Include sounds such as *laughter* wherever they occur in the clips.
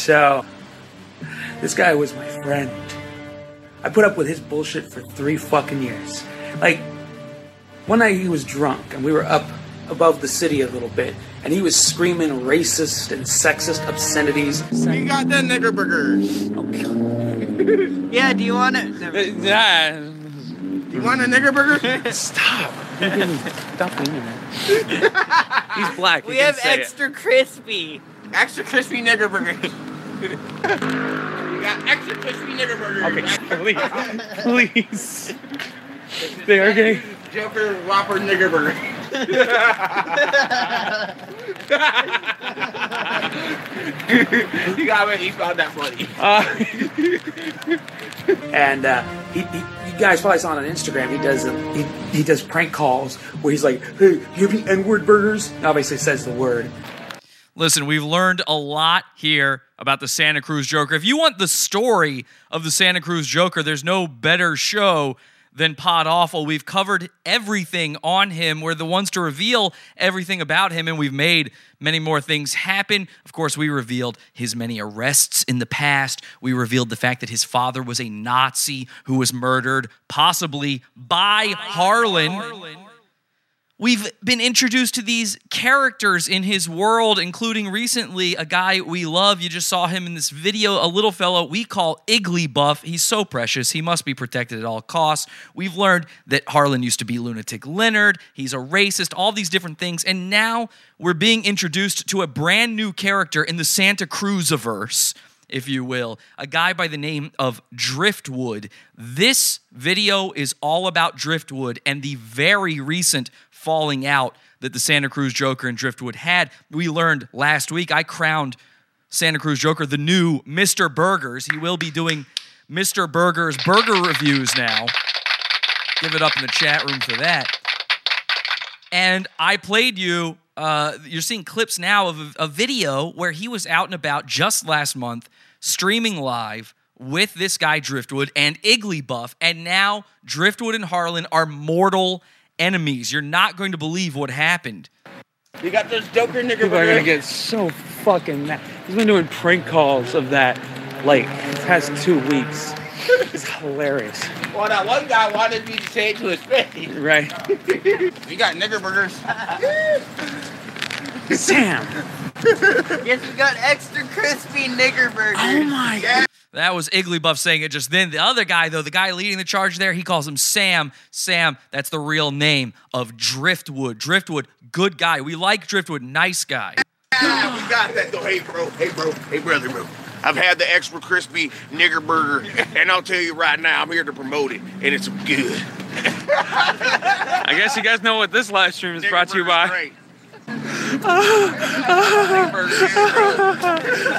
So, this guy was my friend. I put up with his bullshit for three fucking years. Like, one night he was drunk and we were up above the city a little bit and he was screaming racist and sexist obscenities. You got the nigger burgers. *laughs* Yeah, do you want it? Uh, yeah. You want a nigger burger? *laughs* Stop. Stop doing that. *laughs* He's black. We he have say it. extra crispy. extra crispy nigger burgers. You got extra crispy nigger burgers. Okay, please, *laughs* please. They are gay. Joker Whopper nigger burger. you got me. You found that funny. *laughs* And uh, he, he, you guys probably saw it on Instagram. He does um, he, he does prank calls where he's like, "Hey, you have any N-word burgers?" And obviously says the word. Listen, we've learned a lot here about the Santa Cruz Joker. If you want the story of the Santa Cruz Joker, there's no better show than Pod Awful. We've covered everything on him. We're the ones to reveal everything about him, and we've made many more things happen. Of course, we revealed his many arrests in the past. We revealed the fact that his father was a Nazi who was murdered, possibly by Harlan. We've been introduced to these characters in his world, including recently a guy we love. You just saw him in this video, a little fellow we call Igglybuff. He's so precious. He must be protected at all costs. We've learned that Harlan used to be Lunatic Leonard. He's a racist, all these different things. And now we're being introduced to a brand new character in the Santa Cruziverse if you will, a guy by the name of Driftwood. This video is all about Driftwood and the very recent falling out that the Santa Cruz Joker and Driftwood had. We learned last week, I crowned Santa Cruz Joker the new Mr. Burgers. He will be doing Mr. Burgers burger reviews now. Give it up in the chat room for that. And I played you. Uh, you're seeing clips now of a, a video where he was out and about just last month, streaming live with this guy Driftwood and Igglybuff, and now Driftwood and Harlan are mortal enemies. You're not going to believe what happened. You got those Joker nigger People are gonna get so fucking mad. He's been doing prank calls of that like the past two weeks. It's hilarious. Well, that one guy wanted me to say it to his face. Right. we got nigger burgers. Sam. Yes, we got extra crispy nigger burgers. Oh my god. That was Igglybuff saying it just then. The other guy, though, the guy leading the charge there, he calls him Sam. Sam, that's the real name of Driftwood. Driftwood, good guy. We like Driftwood, nice guy. Yeah, we got that though. Hey, bro. Hey, bro. Hey, brother, bro. I've had the extra crispy nigger burger, and I'll tell you right now, I'm here to promote it, and it's good. I guess you guys know what this live stream is brought to you by. Great. *laughs*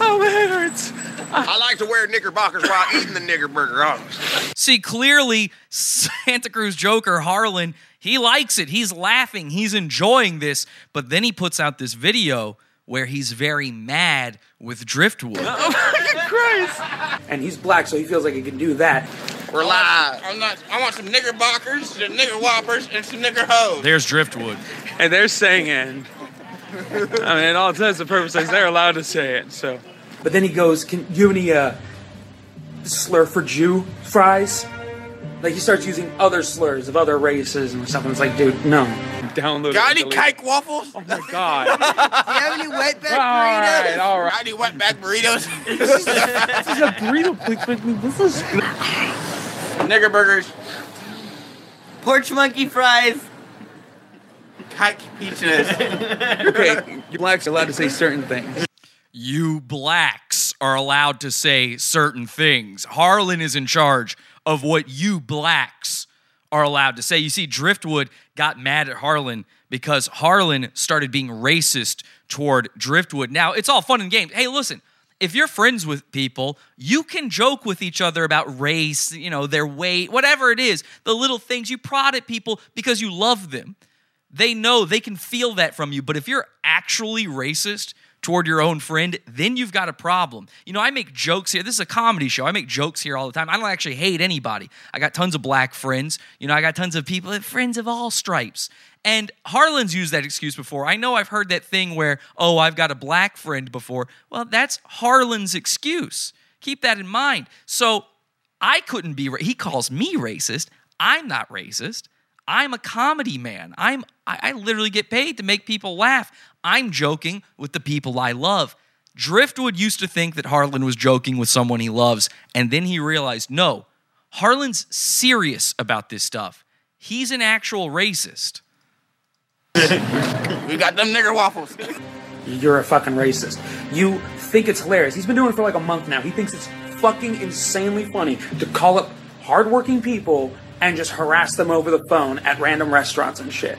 Oh, my head hurts. I like to wear knickerbockers while eating the nigger burger, honestly. See, clearly, Santa Cruz Joker Harlan, he likes it. He's laughing. He's enjoying this. But then he puts out this video where he's very mad with Driftwood. Oh, *laughs* Christ! And he's black, so he feels like he can do that. We're live. I'm not. I want some knickerbockers, some nigger whoppers, and some nigger hoes. There's Driftwood. And they're saying, I mean, in all intents and purposes, they're allowed to say it. So But then he goes, "Can you have any uh, slur for Jew fries?" Like he starts using other slurs of other races and stuff. And it's like, dude, no. download. Got any it, delete- cake waffles? Oh my god! *laughs* Do you have any wetback burritos? All right, all right. Got any wetback burritos? *laughs* *laughs* This is a burrito place. but This is nigger burgers, Porch monkey fries. kike pizzas. okay. Blacks are allowed to say certain things. You blacks are allowed to say certain things. Harlan is in charge of what you blacks are allowed to say. You see, Driftwood got mad at Harlan because Harlan started being racist toward Driftwood. Now, it's all fun and games. Hey, listen, if you're friends with people, you can joke with each other about race, you know, their weight, whatever it is, the little things. You prod at people because you love them. They know they can feel that from you. But if you're actually racist toward your own friend, then you've got a problem. You know, I make jokes here. This is a comedy show. I make jokes here all the time. I don't actually hate anybody. I got tons of black friends. You know, I got tons of people, friends of all stripes. And Harlan's used that excuse before. I know I've heard that thing where, oh, I've got a black friend before. Well, that's Harlan's excuse. Keep that in mind. So I couldn't be, he calls me racist. I'm not racist. I'm a comedy man. I'm I, I literally get paid to make people laugh. I'm joking with the people I love. Driftwood used to think that Harlan was joking with someone he loves, and then he realized no, Harlan's serious about this stuff. He's an actual racist. *laughs* We got them nigger waffles. You're a fucking racist. You think it's hilarious. He's been doing it for like a month now. He thinks it's fucking insanely funny to call up hardworking people and just harass them over the phone at random restaurants and shit.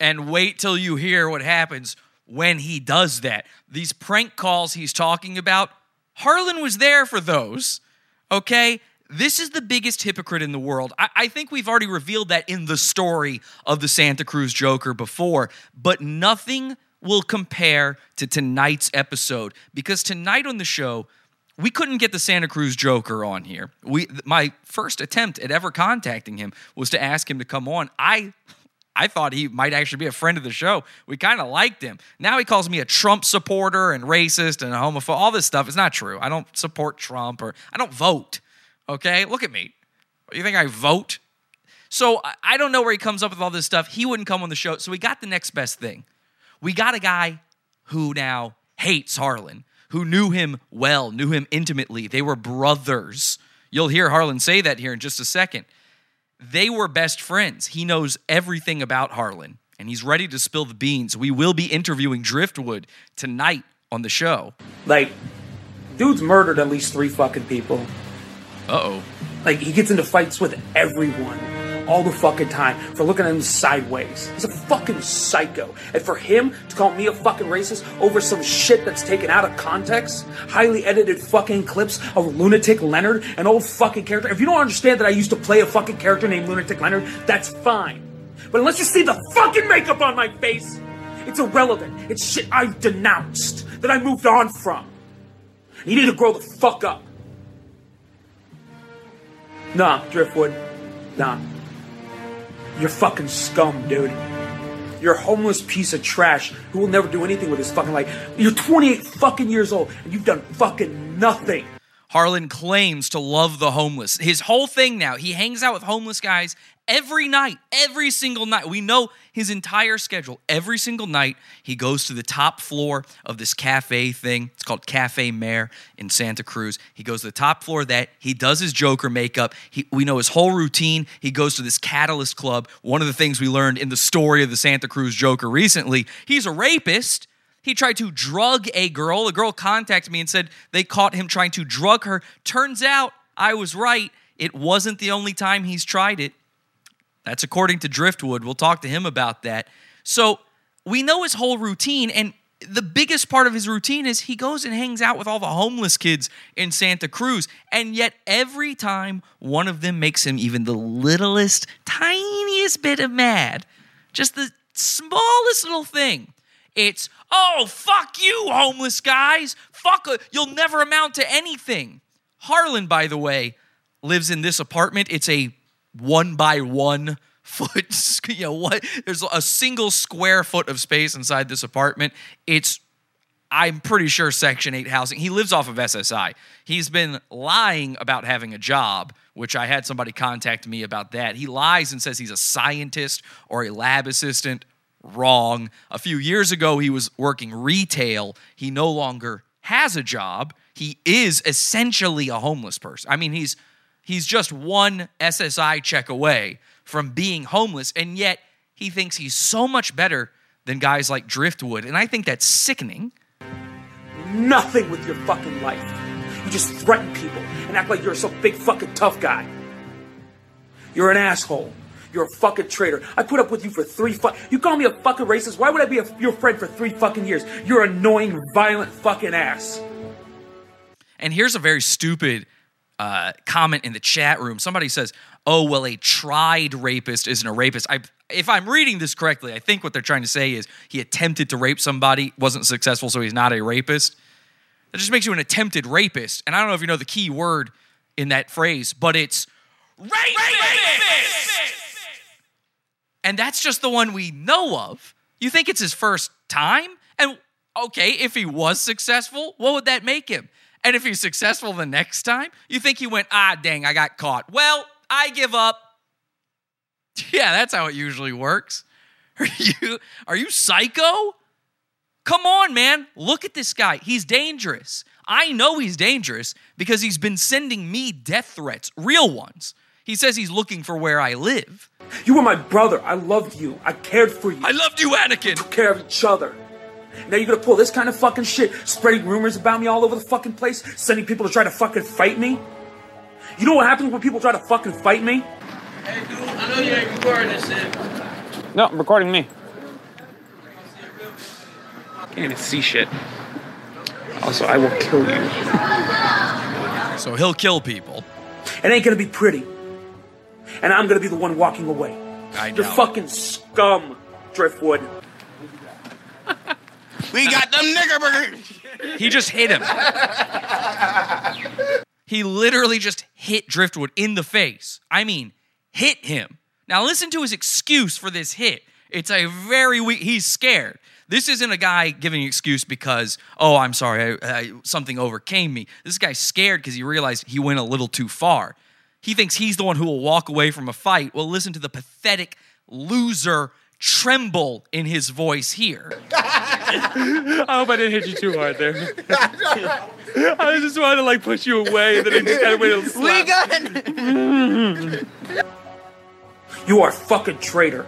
And wait till you hear what happens when he does that. These prank calls he's talking about, Harlan was there for those. Okay? This is the biggest hypocrite in the world. I, I think we've already revealed that in the story of the Santa Cruz Joker before, but nothing will compare to tonight's episode because tonight on the show, we couldn't get the Santa Cruz Joker on here. We my first attempt at ever contacting him was to ask him to come on. I I thought he might actually be a friend of the show. We kind of liked him. Now he calls me a Trump supporter and racist and a homophobe. All this stuff is not true. I don't support Trump or I don't vote. Okay, look at me. You think I vote? So I- don't know where he comes up with all this stuff. He wouldn't come on the show. So we got the next best thing. We got a guy who now hates Harlan, who knew him well, knew him intimately. They were brothers. You'll hear Harlan say that here in just a second. They were best friends. He knows everything about Harlan, and he's ready to spill the beans. We will be interviewing Driftwood tonight on the show. Like, dude's murdered at least three fucking people. Uh oh. Like, he gets into fights with everyone all the fucking time for looking at him sideways. He's a fucking psycho. And for him to call me a fucking racist over some shit that's taken out of context, highly edited fucking clips of Lunatic Leonard, an old fucking character. If you don't understand that I used to play a fucking character named Lunatic Leonard, that's fine. But unless you see the fucking makeup on my face, it's irrelevant. It's shit I've denounced, that I moved on from. You need to grow the fuck up. Nah, Driftwood. Nah. You're fucking scum, dude. You're a homeless piece of trash who will never do anything with his fucking life. You're 28 fucking years old and you've done fucking nothing. Harlan claims to love the homeless. His whole thing now, he hangs out with homeless guys every night, every single night. We know his entire schedule. Every single night, he goes to the top floor of this cafe thing. It's called Cafe Mare in Santa Cruz. He goes to the top floor of that. He does his Joker makeup. He, we know his whole routine. He goes to this Catalyst Club. One of the things we learned in the story of the Santa Cruz Joker recently, he's a rapist. He tried to drug a girl. A girl contacted me and said they caught him trying to drug her. Turns out I was right. It wasn't the only time he's tried it. That's according to Driftwood. We'll talk to him about that. So we know his whole routine, and the biggest part of his routine is he goes and hangs out with all the homeless kids in Santa Cruz. And yet, every time one of them makes him even the littlest, tiniest bit of mad, just the smallest little thing, it's, oh, fuck you, homeless guys. Fuck, uh, you'll never amount to anything. Harlan, by the way, lives in this apartment. It's a one by one *laughs* foot, you know what? There's a single square foot of space inside this apartment. It's, I'm pretty sure, Section 8 housing. He lives off of SSI. He's been lying about having a job, which I had somebody contact me about that. He lies and says he's a scientist or a lab assistant. Wrong. A few years ago, he was working retail. He no longer has a job. He is essentially a homeless person. I mean, he's he's just one SSI check away from being homeless, and yet he thinks he's so much better than guys like Driftwood, and I think that's sickening. Nothing with your fucking life. You just threaten people and act like you're some big fucking tough guy. You're an asshole. You're a fucking traitor. I put up with you for three fu- You call me a fucking racist? Why would I be a, your friend for three fucking years? You're annoying, violent fucking ass. And here's a very stupid uh, comment in the chat room. Somebody says, "Oh, well, a tried rapist isn't a rapist." I, if I'm reading this correctly, I think what they're trying to say is he attempted to rape somebody, wasn't successful, so he's not a rapist. That just makes you an attempted rapist. And I don't know if you know the key word in that phrase, but it's rapist. And that's just the one we know of. You think it's his first time? And okay, if he was successful, what would that make him? And if he's successful the next time, you think he went, ah, dang, I got caught. Well, I give up. *laughs* Yeah, that's how it usually works. *laughs* Are you are you psycho? Come on, man. Look at this guy. He's dangerous. I know he's dangerous because he's been sending me death threats, real ones. He says he's looking for where I live. You were my brother. I loved you. I cared for you. I loved you, Anakin. took care of each other. Now you're gonna pull this kind of fucking shit, spreading rumors about me all over the fucking place, sending people to try to fucking fight me? You know what happens when people try to fucking fight me? Hey, dude, I know you ain't recording this shit. No, I'm recording me. Can't even see shit. Also, I will kill you. So he'll kill people. It ain't gonna be pretty. And I'm gonna be the one walking away. I know. You're fucking scum, Driftwood. *laughs* We got them nigger burgers. He just hit him. he literally just hit Driftwood in the face. I mean, hit him. Now listen to his excuse for this hit. It's a very weak. He's scared. This isn't a guy giving an excuse because, oh, I'm sorry, I, I, something overcame me. This guy's scared because he realized he went a little too far. He thinks he's the one who will walk away from a fight. Well, listen to the pathetic loser tremble in his voice here. *laughs* I hope I didn't hit you too hard there. *laughs* I just wanted to like push you away, and then I just kind of went a We slap. got *laughs* You are a fucking traitor.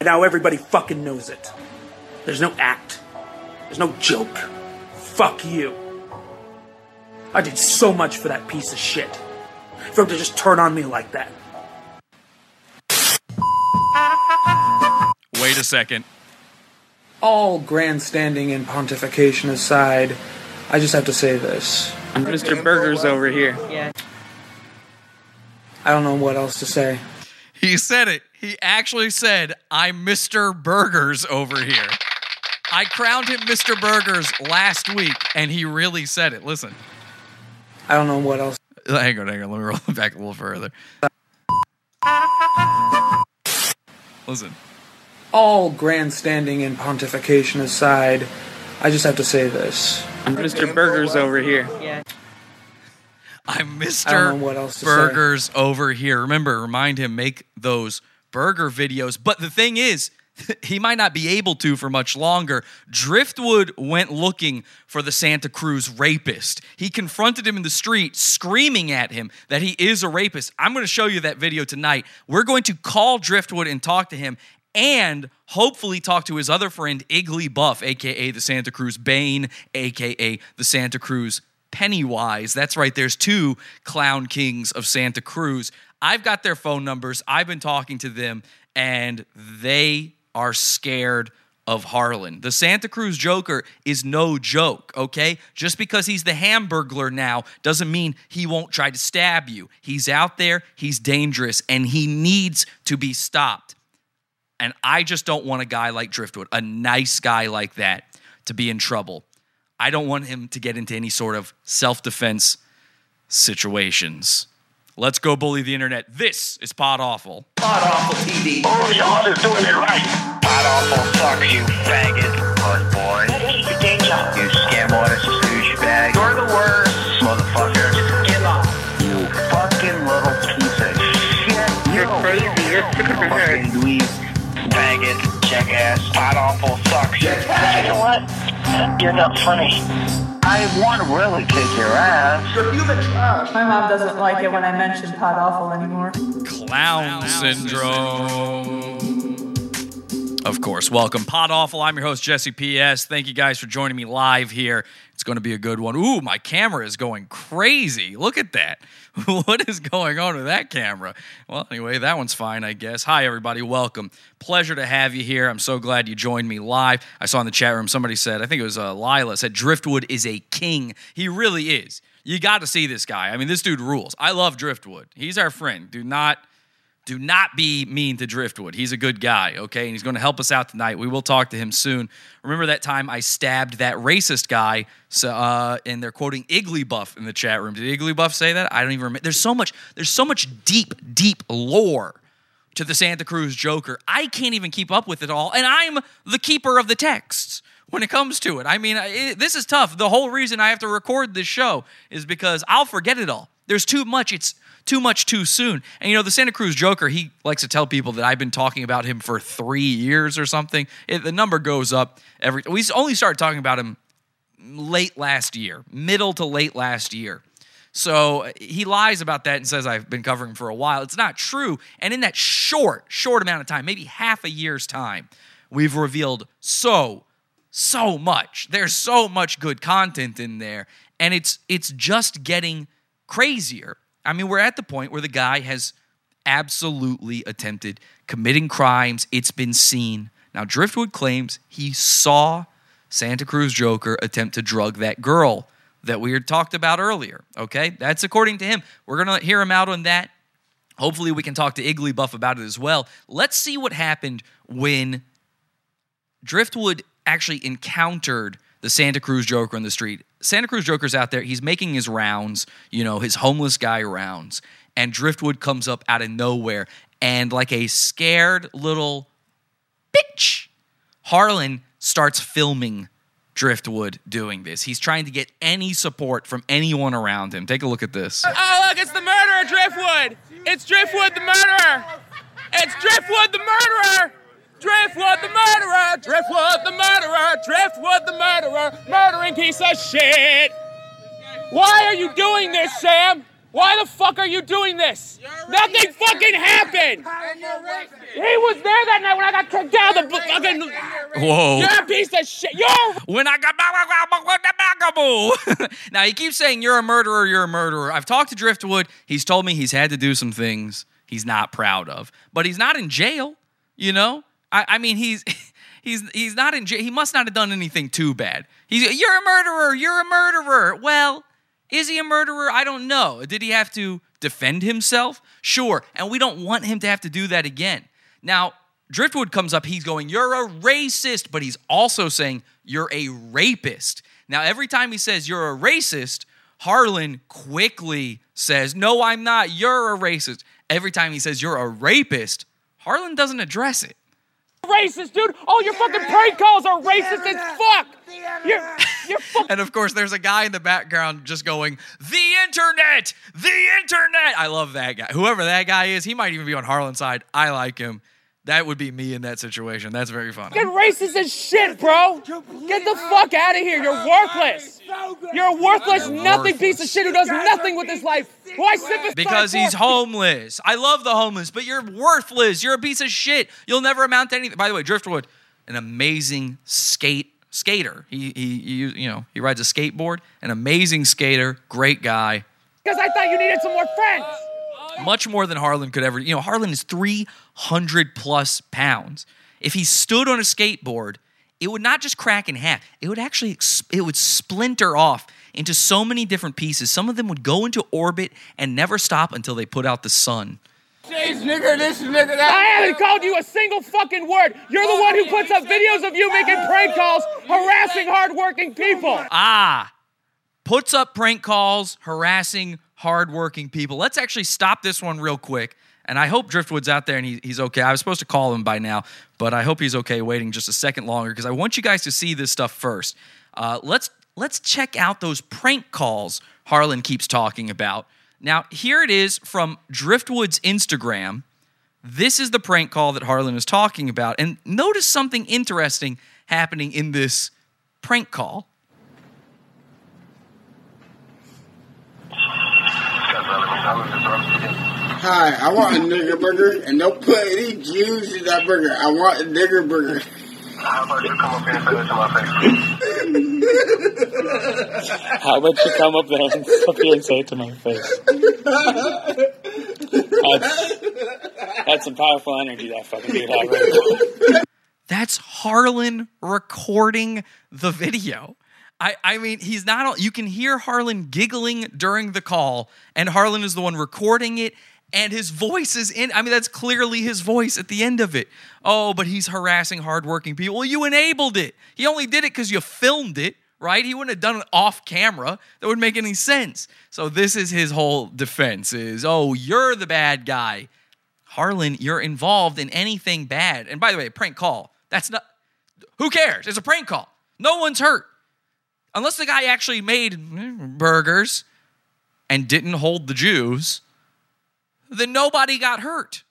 And now everybody fucking knows it. There's no act. There's no joke. Fuck you. I did so much for that piece of shit. For him to just turn on me like that. Wait a second. All grandstanding and pontification aside, I just have to say this. Mr. Burgers over here. Yeah. I don't know what else to say. He said it. He actually said, I'm Mr. Burgers over here. I crowned him Mr. Burgers last week, and he really said it. Listen. I don't know what else. *laughs* Hang on, hang on. Let me roll it *laughs* back a little further. Listen. All grandstanding and pontification aside, I just have to say this. Mr. Burgers over here. Yeah. I'm Mr. know what else to say. Burgers over here. Remember, remind him, make those burger videos. But the thing is, *laughs* he might not be able to for much longer. Driftwood went looking for the Santa Cruz rapist. He confronted him in the street, screaming at him that he is a rapist. I'm going to show you that video tonight. We're going to call Driftwood and talk to him and hopefully talk to his other friend, Igglybuff, aka the Santa Cruz Bane, aka the Santa Cruz Pennywise. That's right, there's two clown kings of Santa Cruz. I've got their phone numbers, I've been talking to them, and they are scared of Harlan. The Santa Cruz Joker is no joke, okay? Just because he's the Hamburglar now doesn't mean he won't try to stab you. He's out there, he's dangerous, and he needs to be stopped. And I just don't want a guy like Driftwood, a nice guy like that, to be in trouble. I don't want him to get into any sort of self defense situations. Let's go bully the internet. This is Pod Awful. Pod Awful TV. Oh, your is doing it right. Pod Awful fuck you faggot. Puss boy. You scam artist, douchebag. You're the worst. Motherfucker. Just give up. You fucking little piece of shit. You're crazy. You're sick of. Fucking dweeb. Faggot. Jackass. Pod Awful sucks. You know what? You're not funny. I want to really kick your ass. You're human trash. My mom doesn't like it when I mention Pod Awful anymore. Clown syndrome. Of course, welcome. Pod Awful. I'm your host, Jesse P.S. Thank you guys for joining me live here. It's going to be a good one. Ooh, my camera is going crazy. Look at that. *laughs* what is going on with that camera? Well, anyway, that one's fine, I guess. Hi, everybody. Welcome. Pleasure to have you here. I'm so glad you joined me live. I saw in the chat room somebody said, I think it was uh, Lila, said Driftwood is a king. He really is. You got to see this guy. I mean, this dude rules. I love Driftwood. He's our friend. Do not do not be mean to Driftwood. He's a good guy, okay? And he's going to help us out tonight. We will talk to him soon. Remember that time I stabbed that racist guy? So, uh, and they're quoting Igglybuff in the chat room. Did Igglybuff say that? I don't even remember. There's so much. There's so much deep, deep lore to the Santa Cruz Joker. I can't even keep up with it all, and I'm the keeper of the texts when it comes to it. I mean, it, this is tough. The whole reason I have to record this show is because I'll forget it all. There's too much. It's too much too soon. And you know, the Santa Cruz Joker, he likes to tell people that I've been talking about him for three years or something. It, the number goes up every. We only started talking about him late last year, middle to late last year. So he lies about that and says I've been covering for a while. It's not true. And in that short, short amount of time, maybe half a year's time, we've revealed so, so much. There's so much good content in there, and it's it's just getting crazier. I mean, we're at the point where the guy has absolutely attempted committing crimes. It's been seen. Now, Driftwood claims he saw Santa Cruz Joker attempt to drug that girl that we had talked about earlier. Okay, that's according to him. We're gonna hear him out on that. Hopefully, we can talk to Igglybuff about it as well. Let's see what happened when Driftwood actually encountered the Santa Cruz Joker on the street. Santa Cruz Joker's out there. He's making his rounds, you know, his homeless guy rounds. And Driftwood comes up out of nowhere and, like a scared little bitch, Harlan starts filming Driftwood doing this. He's trying to get any support from anyone around him. Take a look at this. Oh, look, it's the murderer, Driftwood. It's Driftwood, the murderer. It's Driftwood, the murderer. Driftwood, the murderer. Driftwood, the murderer. Driftwood, the murderer. Murdering piece of shit. Why are you doing this, Sam? Why the fuck are you doing this? Nothing fucking happened. He was there that night when I got kicked out of the fucking. Whoa. You're a piece of shit. You're *laughs* when I got now he keeps saying you're a murderer, you're a murderer. I've talked to Driftwood. He's told me he's had to do some things he's not proud of, but he's not in jail. You know, I, I mean he's *laughs* he's he's not in jail. He must not have done anything too bad. He's you're a murderer, you're a murderer. Well, is he a murderer? I don't know. Did he have to defend himself? Sure, and we don't want him to have to do that again. Now, Driftwood comes up, he's going, You're a racist, but he's also saying, You're a rapist. Now, every time he says, You're a racist, Harlan quickly says, No, I'm not. You're a racist. Every time he says, You're a rapist, Harlan doesn't address it. Racist, dude. All your fucking prank calls are racist as fuck. You're, *laughs* you're fucking. And of course, there's a guy in the background just going, The internet! The internet! I love that guy. Whoever that guy is, he might even be on Harlan's side. I like him. That would be me in that situation. That's very funny. Get racist as shit, bro. Get the fuck out of here. You're worthless. You're a worthless, nothing piece of shit who does nothing with his life. Why sympathize Because he's homeless. I love the homeless, but you're worthless. You're a piece of shit. You'll never amount to anything. By the way, Driftwood, an amazing skate skater. He he, he you know he rides a skateboard. An amazing skater. Great guy. Because I thought you needed some more friends. Much more than Harlan could ever. You know, Harlan is 300 plus pounds. If he stood on a skateboard, it would not just crack in half. It would actually it would splinter off into so many different pieces. Some of them would go into orbit and never stop until they put out the sun. This nigga, this nigga, that. I haven't called you a single fucking word. You're the one who puts up videos of you making prank calls, harassing hardworking people. Ah, puts up prank calls, harassing hardworking people. Let's actually stop this one real quick. And I hope Driftwood's out there and he, he's okay. I was supposed to call him by now, but I hope he's okay waiting just a second longer because I want you guys to see this stuff first. Uh, let's let's check out those prank calls Harlan keeps talking about. Now, here it is from Driftwood's Instagram. This is the prank call that Harlan is talking about. And notice something interesting happening in this prank call. Hi, I want a nigger burger, and don't put any Jews in that burger. I want a nigger burger. How about you come up here and say this to my face? How about you come up there and up here and say it to my face? That's, that's some powerful energy that fucking dude had right there. That's Harlan recording the video. I, I mean, he's not, you can hear Harlan giggling during the call, and Harlan is the one recording it, and his voice is in. I mean, that's clearly his voice at the end of it. Oh, but he's harassing hardworking people. Well, you enabled it. He only did it because you filmed it, right? He wouldn't have done it off camera. That wouldn't make any sense. So, this is his whole defense is, oh, you're the bad guy. Harlan, you're involved in anything bad. And by the way, prank call. That's not. Who cares? It's a prank call. No one's hurt. Unless the guy actually made burgers and didn't hold the Jews, then nobody got hurt.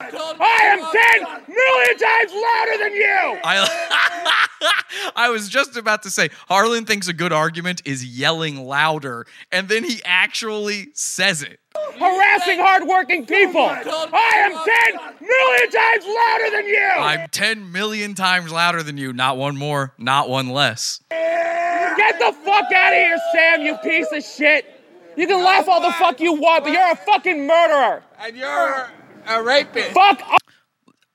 I am 10 million times louder than you! I, *laughs* I was just about to say, Harlan thinks a good argument is yelling louder, and then he actually says it. Harassing hardworking people! I am 10 million times louder than you! I'm 10 million times louder than you. Not one more, not one less. Get the fuck out of here, Sam, you piece of shit! You can laugh all the fuck you want, but you're a fucking murderer! And you're a rapist. Fuck off!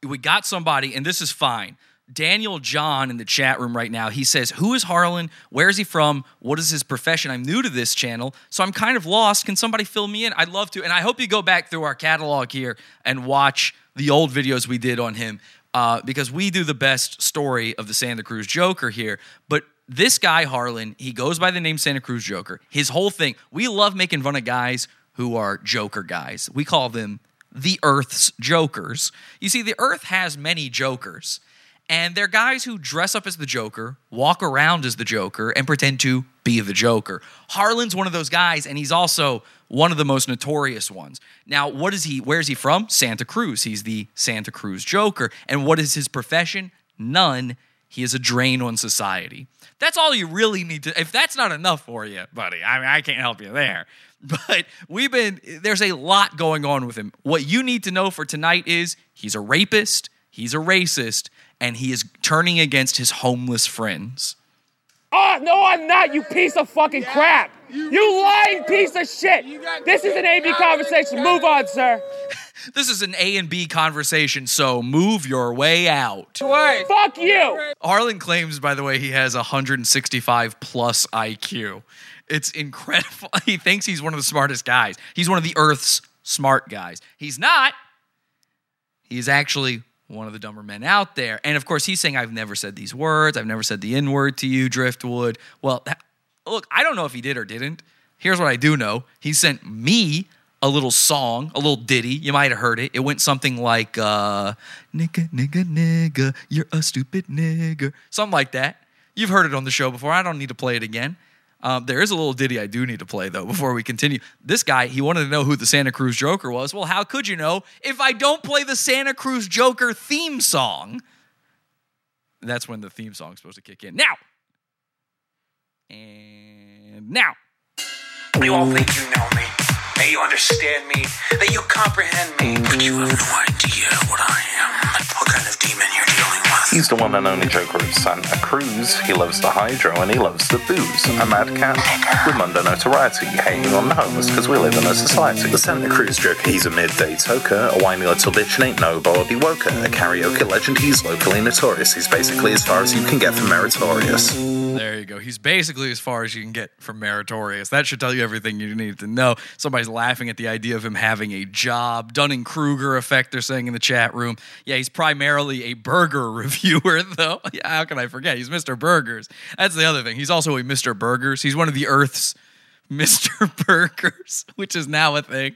we got somebody, and this is fine. Daniel John in the chat room right now, he says, Who is Harlan? Where is he from? What is his profession? I'm new to this channel, so I'm kind of lost. Can somebody fill me in? I'd love to. And I hope you go back through our catalog here and watch the old videos we did on him uh, because we do the best story of the Santa Cruz Joker here. But this guy, Harlan, he goes by the name Santa Cruz Joker. His whole thing, we love making fun of guys who are Joker guys. We call them the Earth's Jokers. You see, the Earth has many Jokers, and they're guys who dress up as the Joker, walk around as the Joker, and pretend to be the Joker. Harlan's one of those guys, and he's also one of the most notorious ones. Now, what is he? Where's he from? Santa Cruz. He's the Santa Cruz Joker. And what is his profession? None. He is a drain on society. That's all you really need to. If that's not enough for you, buddy, I mean, I can't help you there. *laughs* But we've been, there's a lot going on with him. What you need to know for tonight is he's a rapist, he's a racist, and he is turning against his homeless friends. Oh, no, I'm not, you piece of fucking crap! You lying piece of shit! This is an AB conversation. Move on, sir. *laughs* This is an A and B conversation, so move your way out. Fuck you! Harlan claims, by the way, he has 165 plus IQ. It's incredible. *laughs* He thinks he's one of the smartest guys. He's one of the Earth's smart guys. He's not. He's actually one of the dumber men out there. And of course, he's saying, I've never said these words. I've never said the N word to you, Driftwood. Well, that- look, I don't know if he did or didn't. Here's what I do know he sent me a little song, a little ditty. You might have heard it. It went something like, uh, nigga, nigga, nigga, you're a stupid nigger. Something like that. You've heard it on the show before. I don't need to play it again. Um, there is a little ditty I do need to play, though, before we continue. This guy, he wanted to know who the Santa Cruz Joker was. Well, how could you know if I don't play the Santa Cruz Joker theme song? That's when the theme song's supposed to kick in. Now! And now! You all think you know me, that you understand me, that you comprehend me, but you have no idea what I am, kind of demon you're dealing with. He's the one and only Joker of Santa Cruz. He loves the hydro and he loves the booze. A madcap with mundo notoriety, hating on the homeless because we live in a society. The Santa Cruz Joker, he's a midday toker, a whiny little bitch and ain't nobody woker. A karaoke legend, he's locally notorious. He's basically as far as you can get from meritorious. There you go. He's basically as far as you can get from meritorious. That should tell you everything you need to know. Somebody's laughing at the idea of him having a job. Dunning Kruger effect, they're saying in the chat room. Yeah, he's primarily a burger *laughs* reviewer, though. *laughs* Yeah, how can I forget? He's Mr. Burgers. That's the other thing. He's also a Mr. Burgers. He's one of the Earth's *laughs* Mr. Burgers, which is now a thing.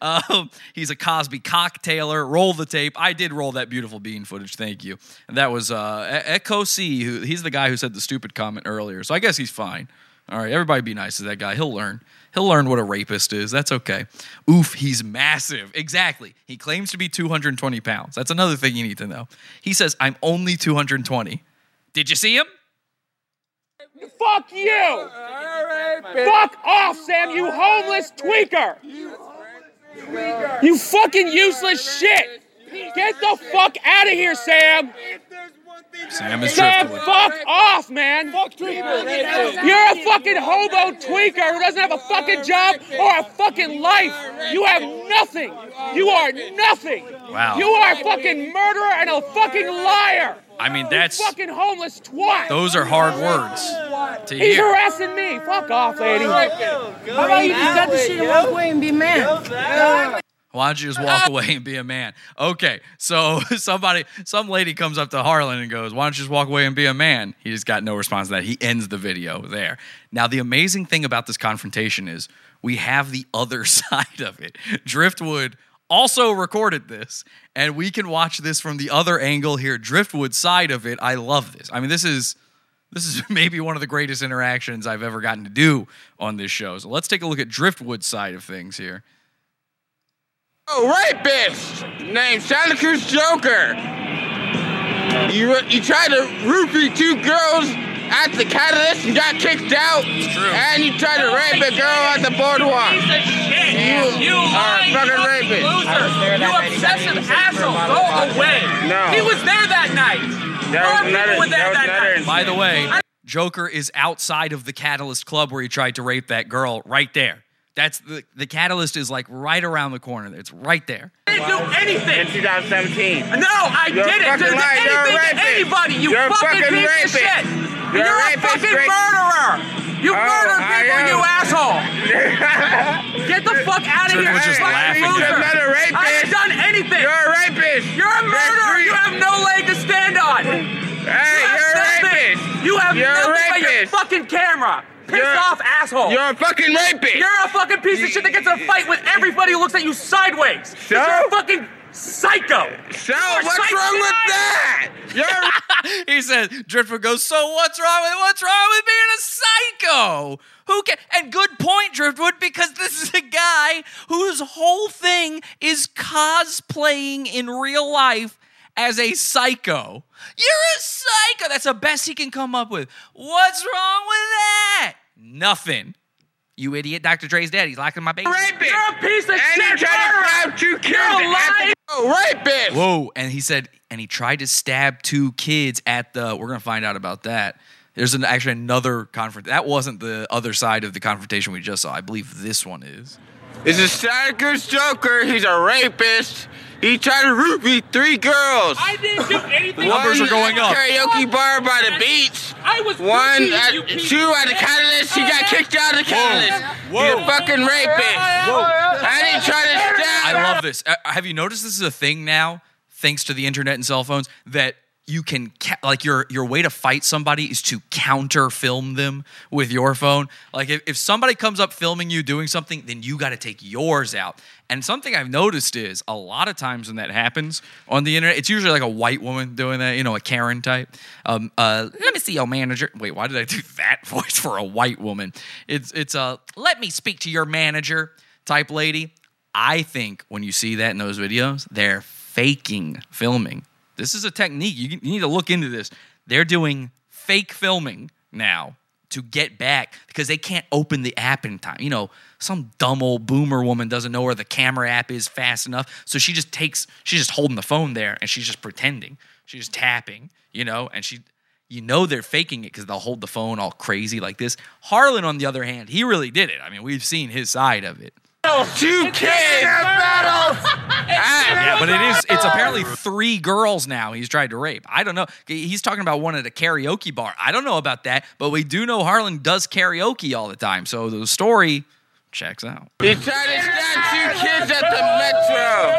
Um, he's a Cosby cocktailer. Roll the tape. I did roll that beautiful bean footage. Thank you. And that was uh, Echo C. Who he's the guy who said the stupid comment earlier. So I guess he's fine. All right, everybody be nice to that guy. He'll learn. He'll learn what a rapist is. That's okay. Oof, he's massive. Exactly. He claims to be 220 pounds. That's another thing you need to know. He says, I'm only 220. Did you see him? Fuck you! Fuck off, Sam, you homeless tweaker! You fucking useless shit! Get the fuck out of here, Sam! Sam is Sam, driftwood. fuck off, man! You're a fucking hobo tweaker who doesn't have a fucking job or a fucking life! You have nothing! You are nothing! Wow. You are a fucking murderer and a fucking liar! I mean, that's You fucking homeless twat! those are hard words to He's hear. harassing me! Fuck off, lady! How about you just cut the shit and walk away and be a man? Why don't you just walk *laughs* away and be a man? Okay, so *laughs* somebody, some lady comes up to Harlan and goes, Why don't you just walk away and be a man? He just got no response to that. He ends the video there. Now, the amazing thing about this confrontation is we have the *laughs* other side of it. Driftwood also recorded this, and we can watch this from the other angle here, Driftwood side of it. I love this. I mean, this is this is maybe one of the greatest interactions I've ever gotten to do on this show. So let's take a look at Driftwood's side of things here. Oh, rapist named Santa Cruz Joker. You you tried to roofie two girls at the catalyst and got kicked out. And you tried to rape a girl at the boardwalk. You, You are a lying fucking fucking rapist. loser. You obsessive asshole. Go away. No. He was there that night. More people were there that night. By the way, Joker is outside of the Catalyst Club where he tried to rape that girl right there. That's the the Catalyst is like right around the corner. It's right there. I didn't do anything. In 2017. No, I You're didn't do liar. You're anything to anybody. You You're fucking, fucking piece rapist. of shit. You're You're, a a fucking Drake. murderer. You Oh, murdered people, you asshole. *laughs* Get the fuck out of Drake here, was just laughing. loser. You're not a rapist. I haven't done anything. You're a rapist. You're a murderer. You have no leg to stand on. Hey, you you're a rapist. You have You're a nothing but your fucking camera. Piss You're- off, asshole. You're a fucking rapist. You're a fucking piece of shit that gets in a fight with everybody who looks at you sideways. So? You're a fucking psycho. So, You're a what's wrong with that? You're *laughs* he said, Driftwood goes, So what's wrong with what's wrong with being a psycho? Who can and good point, Driftwood, because this is a guy whose whole thing is cosplaying in real life as a psycho. You're a psycho. That's the best he can come up with. What's wrong with that? Nothing. You idiot, Dr. Dre's dad. He's locking my baby. rapist. You're a piece of and you shit. tried to stab two kids. You're a at the- lying- rapist. Whoa. And he said, and he tried to stab two kids at the, we're going to find out about that. There's an, actually another confront. That wasn't the other side of the confrontation we just saw. I believe this one is. This is Santa Cruz Joker. He's a rapist. He tried to root me three girls. I didn't do anything. numbers are going up. karaoke bar by the beach. I was One at two at the catalyst. He got kicked out of the catalyst. Whoa. He's a fucking rapist. And he tried to stab. I love this. Uh, have you noticed this is a thing now, thanks to the internet and cell phones, that you can ca- like your your way to fight somebody is to counter film them with your phone. Like if, if somebody comes up filming you doing something, then you got to take yours out. And something I've noticed is a lot of times when that happens on the internet, it's usually like a white woman doing that, you know, a Karen type. Um, uh, let me see your manager. Wait, why did I do *laughs* that voice for a white woman? It's it's a let me speak to your manager type lady. I think when you see that in those videos, they're faking filming. This is a technique. You, you need to look into this. They're doing fake filming now to get back because they can't open the app in time. You know, some dumb old boomer woman doesn't know where the camera app is fast enough. So she just takes, she's just holding the phone there and she's just pretending. She's just tapping, you know, and she, you know, they're faking it because they'll hold the phone all crazy like this. Harlan, on the other hand, he really did it. I mean, we've seen his side of it. Two kids. *laughs* Ah, yeah, but it is. It's apparently three girls now. He's tried to rape. I don't know. He's talking about one at a karaoke bar. I don't know about that, but we do know Harlan does karaoke all the time. So the story checks out. He tried to stab two kids at the metro.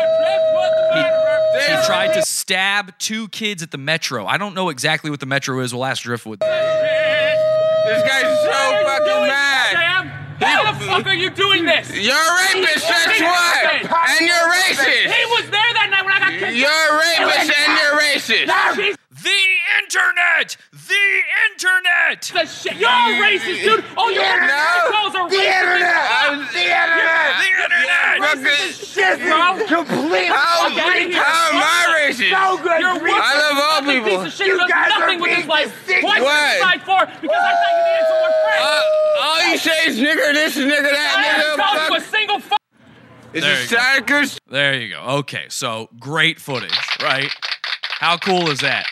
He tried to stab two kids at the metro. I don't know exactly what the metro is. We'll ask Driftwood. This guy's so fucking mad. How the fuck are you doing this? You're a rapist, that's what. And you're racist. He was there that night when I got kicked You're a rapist and you're racist. The internet! The internet! The shit. You're a racist, dude. Oh, you're No. calls are The racist. internet. The internet. The internet! Fucking Shit, bro. Complete. How, how am I racist? So good. You're I love all people. Piece of shit. You guys nothing with this life. Why What? side for? Because I thought you needed some more friends. Uh, all you say is nigger this and nigger I that, haven't talked to a nigga. Fuck. single fuck. Is There it you go. There you go. Okay, so great footage, right? How cool is that?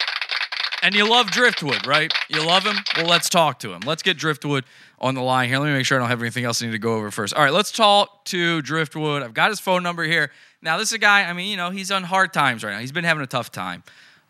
And you love Driftwood, right? You love him? Well, let's talk to him. Let's get Driftwood on the line here. Let me make sure I don't have anything else I need to go over first. All right, let's talk to Driftwood. I've got his phone number here. Now, this is a guy, I mean, you know, he's on hard times right now. He's been having a tough time.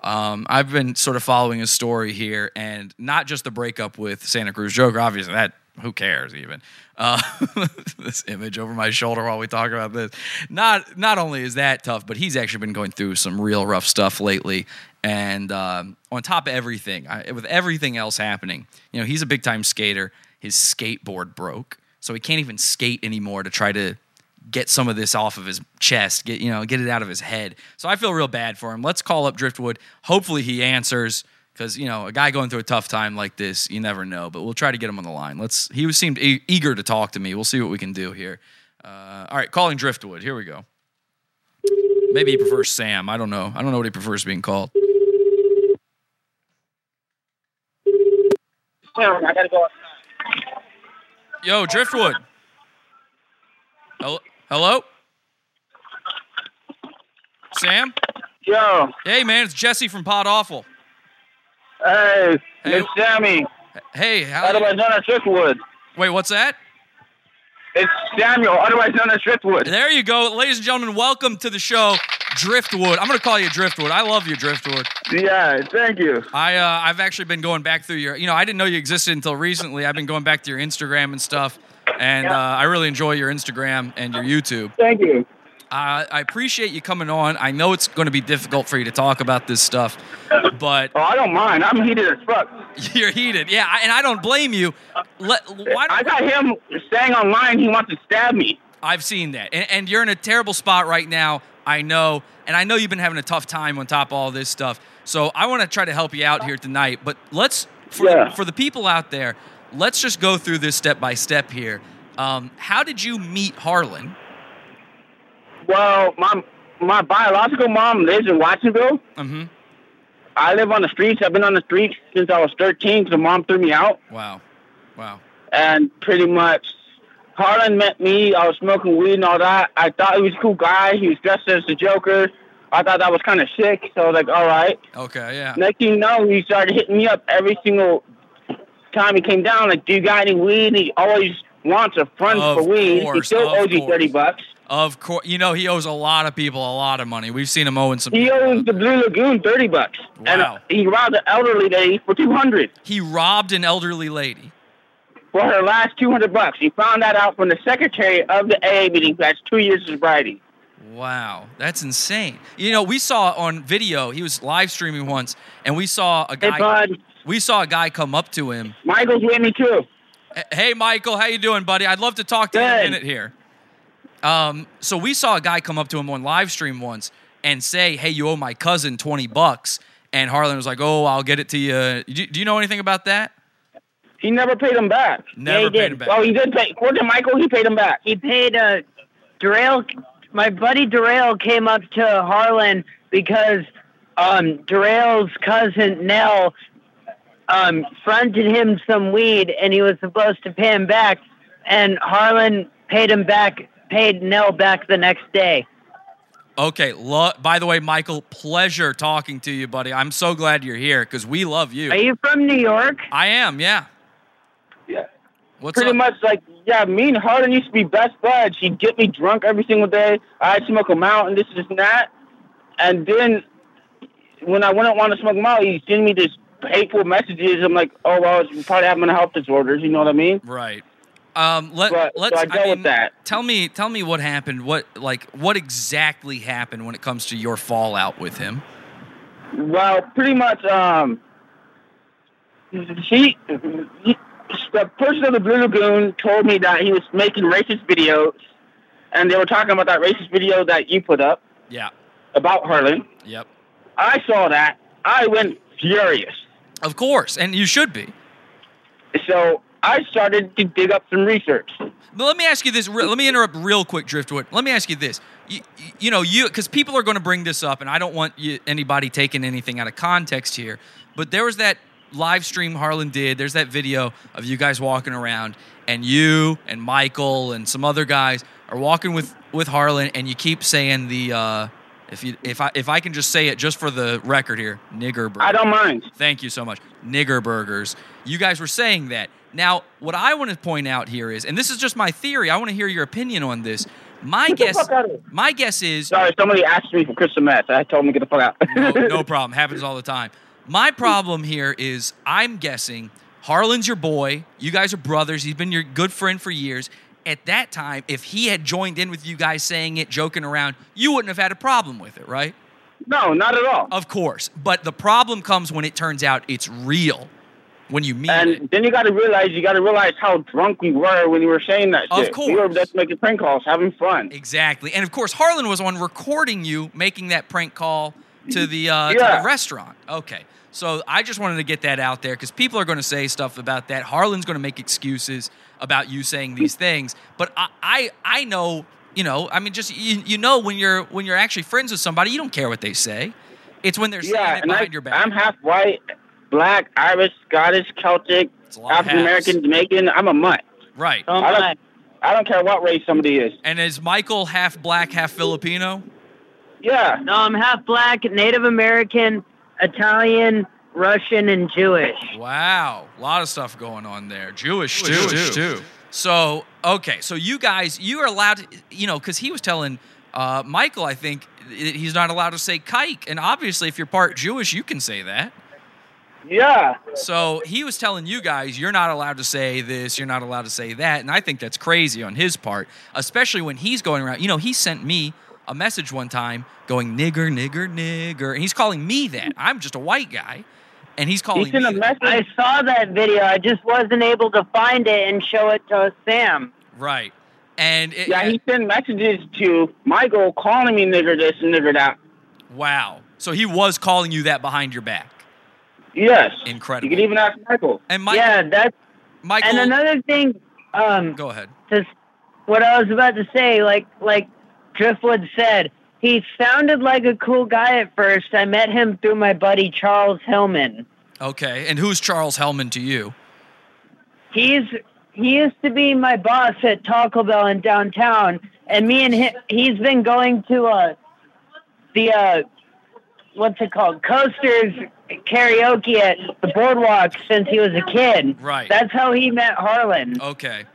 Um, I've been sort of following his story here, and not just the breakup with Santa Cruz Joker. Obviously, that who cares even? Uh, *laughs* this image over my shoulder while we talk about this. Not not only is that tough, but he's actually been going through some real rough stuff lately. And um, on top of everything, I, with everything else happening, you know, he's a big time skater. His skateboard broke, so he can't even skate anymore to try to get some of this off of his chest, get you know, get it out of his head. So I feel real bad for him. Let's call up Driftwood. Hopefully he answers because you know a guy going through a tough time like this, you never know. But we'll try to get him on the line. Let's. He seemed e- eager to talk to me. We'll see what we can do here. Uh, all right, calling Driftwood. Here we go. Maybe he prefers Sam. I don't know. I don't know what he prefers being called. I gotta go. Yo, Driftwood. Hello? Hello? Sam? Yo. Hey, man, it's Jesse from Pod Awful. Hey, Hey. it's Sammy. Hey, how Otherwise known as Driftwood. Wait, what's that? It's Samuel, otherwise known as Driftwood. There you go. Ladies and gentlemen, welcome to the show, Driftwood. I'm going to call you Driftwood. I love you, Driftwood. Yeah, thank you. I, uh, I've actually been going back through your, you know, I didn't know you existed until recently. I've been going back to your Instagram and stuff, and uh, I really enjoy your Instagram and your YouTube. Thank you. Uh, I appreciate you coming on. I know it's going to be difficult for you to talk about this stuff, but Oh, I don't mind. I'm heated as fuck. *laughs* you're heated. Yeah, I- and I don't blame you. Let, why I got him saying online he wants to stab me. I've seen that. And, and you're in a terrible spot right now. I know. And I know you've been having a tough time on top of all this stuff. So I want to try to help you out here tonight. But let's, for, Yeah. for the people out there, let's just go through this step by step here. Um, how did you meet Harlan? Well, my my biological mom lives in Watsonville. Mm-hmm. I live on the streets. I've been on the streets since I was 13 because mom threw me out. Wow. Wow. And pretty much, Harlan met me. I was smoking weed and all that. I thought he was a cool guy. He was dressed as the Joker. I thought that was kind of sick. So I was like, all right. Okay, yeah. Next thing you know, he started hitting me up every single time he came down. Like, do you got any weed? He always wants a front Of for weed. course, he still owes you 30 bucks. Of course. You know, he owes a lot of people a lot of money. We've seen him owing some. He owes the Blue Lagoon 30 bucks. And Wow. he robbed an elderly lady for 200 He robbed an elderly lady. for her last 200 bucks. He found that out from the secretary of the AA meeting That's two years of sobriety. Wow, that's insane. You know, we saw on video, he was live streaming once, and we saw a guy. Hey, bud. we saw a guy come up to him. Michael's with me too. Hey Michael, how you doing, buddy? I'd love to talk to you in a minute here. Um, so we saw a guy come up to him on live stream once and say, "Hey, you owe my cousin 20 bucks." And Harlan was like, "Oh, I'll get it to you." Do, do you know anything about that? He never paid him back. Never he paid did. him back. Oh, he did pay. According to Michael, he paid him back. He paid uh Darrell my buddy Darrell came up to Harlan because um Darrell's cousin Nell um fronted him some weed and he was supposed to pay him back and Harlan paid him back paid Nell back the next day. Okay. Lo- by the way, Michael, pleasure talking to you, buddy. I'm so glad you're here because we love you. Are you from New York? I am. Yeah. Yeah. What's Pretty up? much like, yeah, me and Harlan used to be best buds. He'd get me drunk every single day. I'd smoke him out and this, this, and that. And then when I wouldn't want to smoke him out, he'd send me this hateful messages. I'm like, oh, well, it's probably having health disorders. You know what I mean? Right. Um, let, But- let's. so I dealt with that. Tell me, tell me what happened. What like what exactly happened when it comes to your fallout with him? Well, pretty much, um, he, he, the person of the Blue Lagoon told me that he was making racist videos, and they were talking about that racist video that you put up Yeah. about Harlan. Yep. I saw that. I went furious. Of course, and you should be. So I started to dig up some research. But let me ask you this. Let me interrupt real quick, Driftwood. Let me ask you this. You, you know, you because people are going to bring this up, and I don't want you, anybody taking anything out of context here. But there was that live stream Harlan did. There's that video of you guys walking around, and you and Michael and some other guys are walking with with Harlan, and you keep saying the. Uh, if you if I if I can just say it just for the record here, nigger burger. I don't mind. Thank you so much. Nigger burgers. You guys were saying that. Now, what I want to point out here is, and this is just my theory. I want to hear your opinion on this. My Get guess. fuck out of here. My guess is. Sorry, somebody asked me for crystal meth. I told him to get the fuck out. no, no *laughs* problem. Happens all the time. My problem here is I'm guessing Harlan's your boy. You guys are brothers. He's been your good friend for years. At that time, if he had joined in with you guys saying it, joking around, you wouldn't have had a problem with it, right? No, not at all. Of course. But the problem comes when it turns out it's real. When you mean and it. then you got to realize you got to realize how drunk we were when we were saying that Of shit. We were just making prank calls, having fun. Exactly. And of course, Harlan was on recording you making that prank call to the, uh, to the restaurant. Okay. So I just wanted to get that out there because people are going to say stuff about that. Harlan's going to make excuses about you saying these things. But I, I, I know, you know, I mean, just you, you know, when you're when you're actually friends with somebody, you don't care what they say. It's when they're saying it and I, behind your back. I'm half white, black, Irish, Scottish, Celtic, African American, Jamaican. I'm a mutt. right. I don't, I don't care what race somebody is. And is Michael half black, half Filipino? Yeah. No, I'm half black, Native American, Italian, Russian, and Jewish. Wow, a lot of stuff going on there. Jewish, too. Jewish, too. So okay, so you guys, you are allowed, to, you know, because he was telling uh, Michael, I think he's not allowed to say kike, and obviously, if you're part Jewish, you can say that. Yeah. So he was telling you guys, you're not allowed to say this, you're not allowed to say that, and I think that's crazy on his part, especially when he's going around. You know, he sent me a message one time going nigger, nigger, nigger, and he's calling me that. I'm just a white guy, and he's calling me. that. I saw that video. I just wasn't able to find it and show it to Sam. Right. And it, yeah, he sent messages to Michael calling me nigger this and nigger that. Wow. So he was calling you that behind your back. Yes. Incredible. You can even ask Michael. And Mike, yeah, that's Michael. And another thing, um, Go ahead. just what I was about to say, like like Driftwood said, he sounded like a cool guy at first. I met him through my buddy Charles Hillman. Okay. And who's Charles Hellman to you? He's he used to be my boss at Taco Bell in downtown, and me and him, he's been going to uh the uh what's it called coasters karaoke at the boardwalk since he was a kid. Right. That's how he met Harlan. Okay.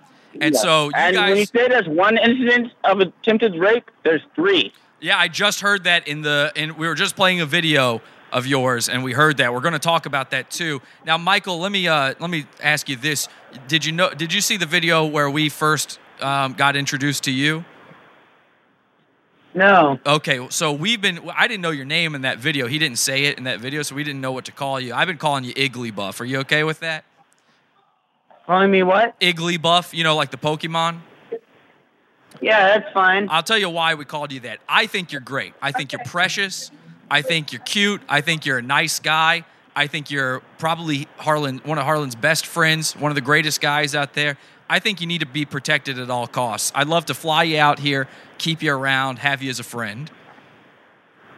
And Yeah. so you and when you guys. say there's one incident of attempted rape, there's three. Yeah, I just heard that in the. And we were just playing a video of yours, and we heard that. We're going to talk about that too. Now, Michael, let me uh, let me ask you this: Did you know? Did you see the video where we first um, got introduced to you? No. Okay, so we've been. I didn't know your name in that video. He didn't say it in that video, so we didn't know what to call you. I've been calling you Igglybuff. Are you okay with that? Calling me what? Igglybuff. You know, like the Pokemon. Yeah, that's fine. I'll tell you why we called you that. I think you're great. I think you're precious. I think you're cute. I think you're a nice guy. I think you're probably Harlan, one of Harlan's best friends, one of the greatest guys out there. I think you need to be protected at all costs. I'd love to fly you out here, keep you around, have you as a friend.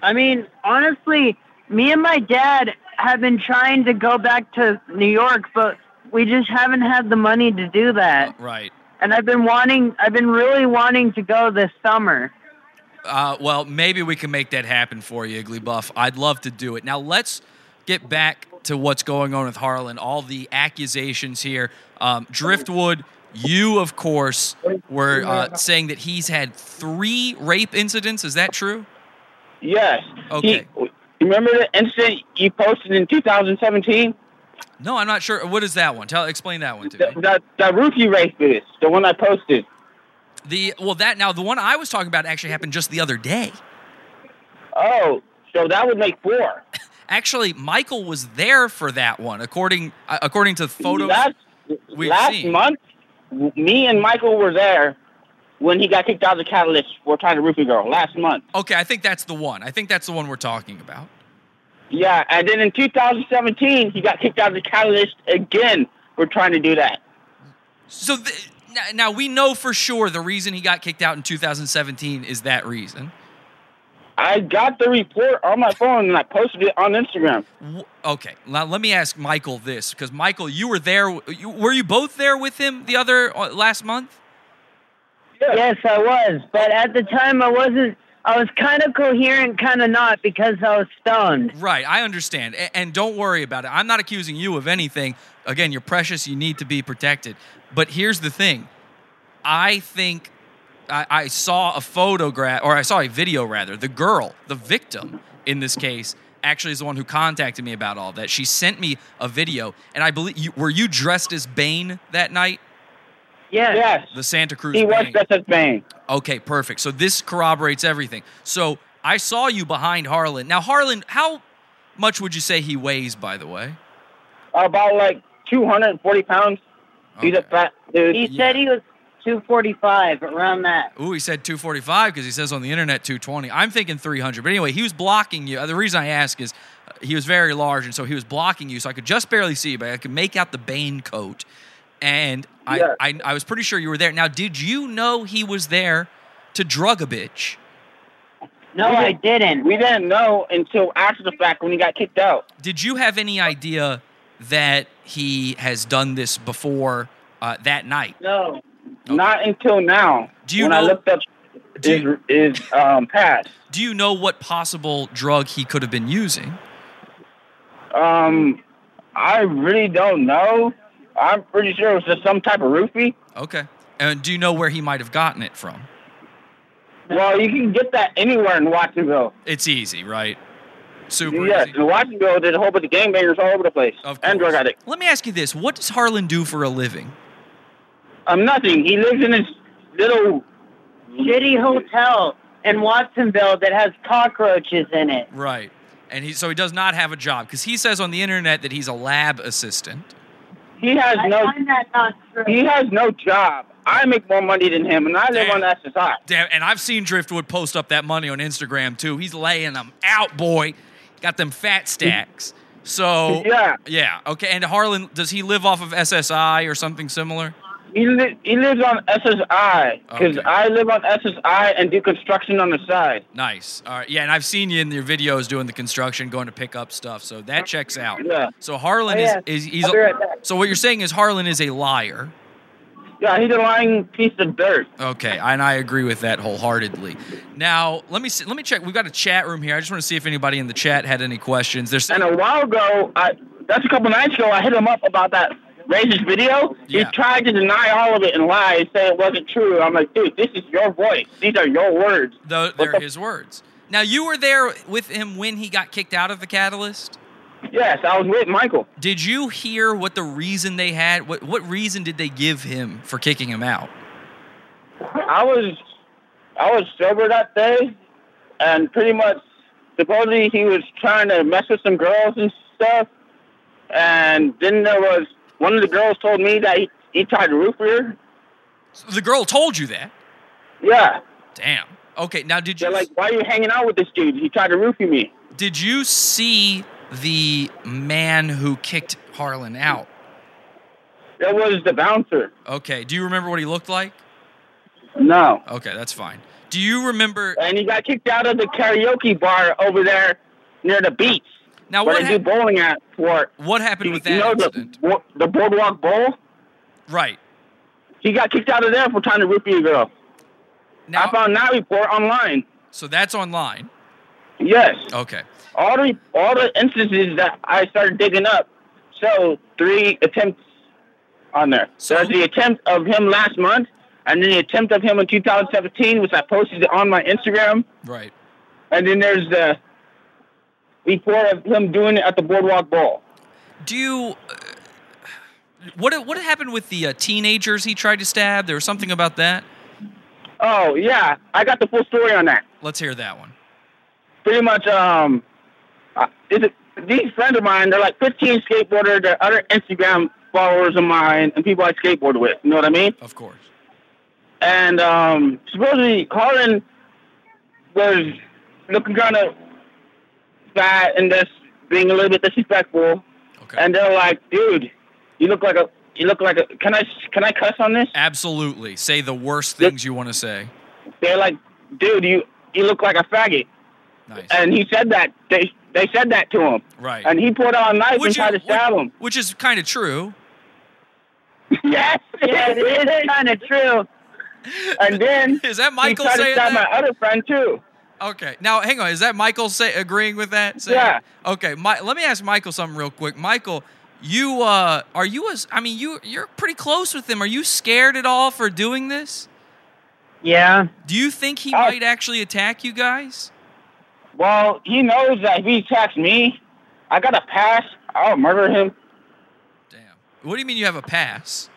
I mean, honestly, me and my dad have been trying to go back to New York, but we just haven't had the money to do that. Right. And I've been wanting, I've been really wanting to go this summer. Uh, well, maybe we can make that happen for you, Igglybuff. I'd love to do it. Now, let's get back to what's going on with Harlan, all the accusations here. Um, Driftwood, you, of course, were uh, saying that he's had three rape incidents. Is that true? Yes. Okay. He, remember the incident you posted in 2017? No, I'm not sure. What is that one? Tell, explain that one to The, me. the, the roofie rapist, the one I posted. The well, that now the one I was talking about actually happened just the other day. Oh, so that would make four. *laughs* Actually, Michael was there for that one, according uh, according to photos Last, we've last seen. month, me and Michael were there when he got kicked out of the Catalyst for trying to roofie girl last month. Okay, I think that's the one. I think that's the one we're talking about. Yeah, and then in 2017, he got kicked out of the Catalyst again for trying to do that. So th- now we know for sure the reason he got kicked out in 2017 is that reason. I got the report on my phone and I posted it on Instagram. Okay, now let me ask Michael this because Michael, you were there. Were you both there with him the other uh, last month? Yes, I was, but at the time I wasn't. I was kind of coherent, kind of not, because I was stoned. Right, I understand, A- and don't worry about it. I'm not accusing you of anything. Again, you're precious. You need to be protected. But here's the thing: I think I, I saw a photograph, or I saw a video rather. The girl, the victim in this case, actually is the one who contacted me about all that. She sent me a video, and I believe you were you dressed as Bane that night. Yes. Yes. The Santa Cruz. He was Bane. dressed as Bane. Okay, perfect. So this corroborates everything. So I saw you behind Harlan. Now, Harlan, how much would you say he weighs, by the way? About like 240 pounds. He's a fat dude. He said he was 245, around that. Ooh, he said 245 because he says on the internet 220. I'm thinking 300. But anyway, he was blocking you. Uh, The reason I ask is uh, he was very large, and so he was blocking you, so I could just barely see you, but I could make out the Bane coat. And I, Yeah. I, I was pretty sure you were there. Now, did you know he was there to drug a bitch? No, I didn't. We didn't know until after the fact when he got kicked out. Did you have any idea that he has done this before uh, that night? No, not until now. Do you when know- I looked up his, his um, past? Do you know what possible drug he could have been using? Um, I really don't know. I'm pretty sure it was just some type of roofie. Okay. And do you know where he might have gotten it from? Well, you can get that anywhere in Watsonville. It's easy, right? Super yes, easy. in Watsonville, there's a whole bunch of gangbangers all over the place. And drug addicts. Let me ask you this: What does Harlan do for a living? Um, nothing. He lives in his little Shitty hotel in Watsonville that has cockroaches in it. Right. And he so he does not have a job because he says on the internet that he's a lab assistant. He has I no. find that not true. He has no job. I make more money than him, and I live Damn. on SSI. Damn, and I've seen Driftwood post up that money on Instagram too. He's laying them out, boy. Got them fat stacks. So Yeah. yeah, okay. And Harlan, does he live off of SSI or something similar? He li- he lives on SSI because Okay. I live on SSI and do construction on the side. Nice. All right. Yeah, and I've seen you in your videos doing the construction, going to pick up stuff. So that checks out. Yeah. So Harlan Oh, yeah. is, is he's right so what you're saying is Harlan is a liar. Yeah, he's a lying piece of dirt. Okay, and I agree with that wholeheartedly. Now, let me see, let me check. We've got a chat room here. I just want to see if anybody in the chat had any questions. There's And a while ago, I that's a couple nights ago, I hit him up about that racist video. Yeah. He tried to deny all of it and lie and say it wasn't true. I'm like, dude, this is your voice. These are your words. Though they're his words. Now you were there with him when he got kicked out of the Catalyst. Yes, I was with Michael. Did you hear what the reason they had? What what reason did they give him for kicking him out? I was I was sober that day, and pretty much supposedly he was trying to mess with some girls and stuff. And then there was one of the girls told me that he, he tried to roof her. So the girl told you that. Yeah, Damn. Okay. Now did you they're like, why are you hanging out with this dude? He tried to roofie me. did you see the man who kicked Harlan out? That was the bouncer. Okay. Do you remember what he looked like? No. Okay, that's fine. Do you remember? And he got kicked out of the karaoke bar over there near the beach. Now where what hap- do bowling at for What happened you, with you that know incident? the the boardwalk bowl. Right. He got kicked out of there for trying to roofie a girl. Now, I found that report online. so that's online. Yes. Okay. All the all the instances that I started digging up show three attempts on there. So- There's the attempt of him last month, and then the attempt of him in 2017, which I posted on my Instagram, Right. and then there's the of him doing it at the Boardwalk Bowl. Do you? What what happened with the uh, teenagers he tried to stab? There was something about that. Oh yeah, I got the full story on that. Let's hear that one. Pretty much, um, uh, it, these friends of mine, they're like 15 skateboarders. They're other Instagram followers of mine and people I skateboard with. You know what I mean? Of course. And um, supposedly Colin was looking kind of fat and just being a little bit disrespectful. Okay. And they're like, "Dude, you look like a you look like a can I can I cuss on this?" Absolutely. Say the worst things you want to say. They're like, "Dude, you you look like a faggot." Nice. And he said that they they said that to him. Right. And he pulled out a knife and Which tried to is- stab him. Which is kind of true. *laughs* yes, Yeah, it is kind of true. *laughs* And then Is that Michael he tried to stab that? my other friend too. Okay. Now, hang on. Is that Michael say, agreeing with that? Saying- Yeah. Okay. My, let me ask Michael something real quick. Michael, you uh, are you as I mean you you're pretty close with him. Are you scared at all for doing this? Yeah. Do you think he Uh, might actually attack you guys? Well, he knows that if he attacks me, I got a pass. I'll murder him. Damn. What do you mean you have a pass?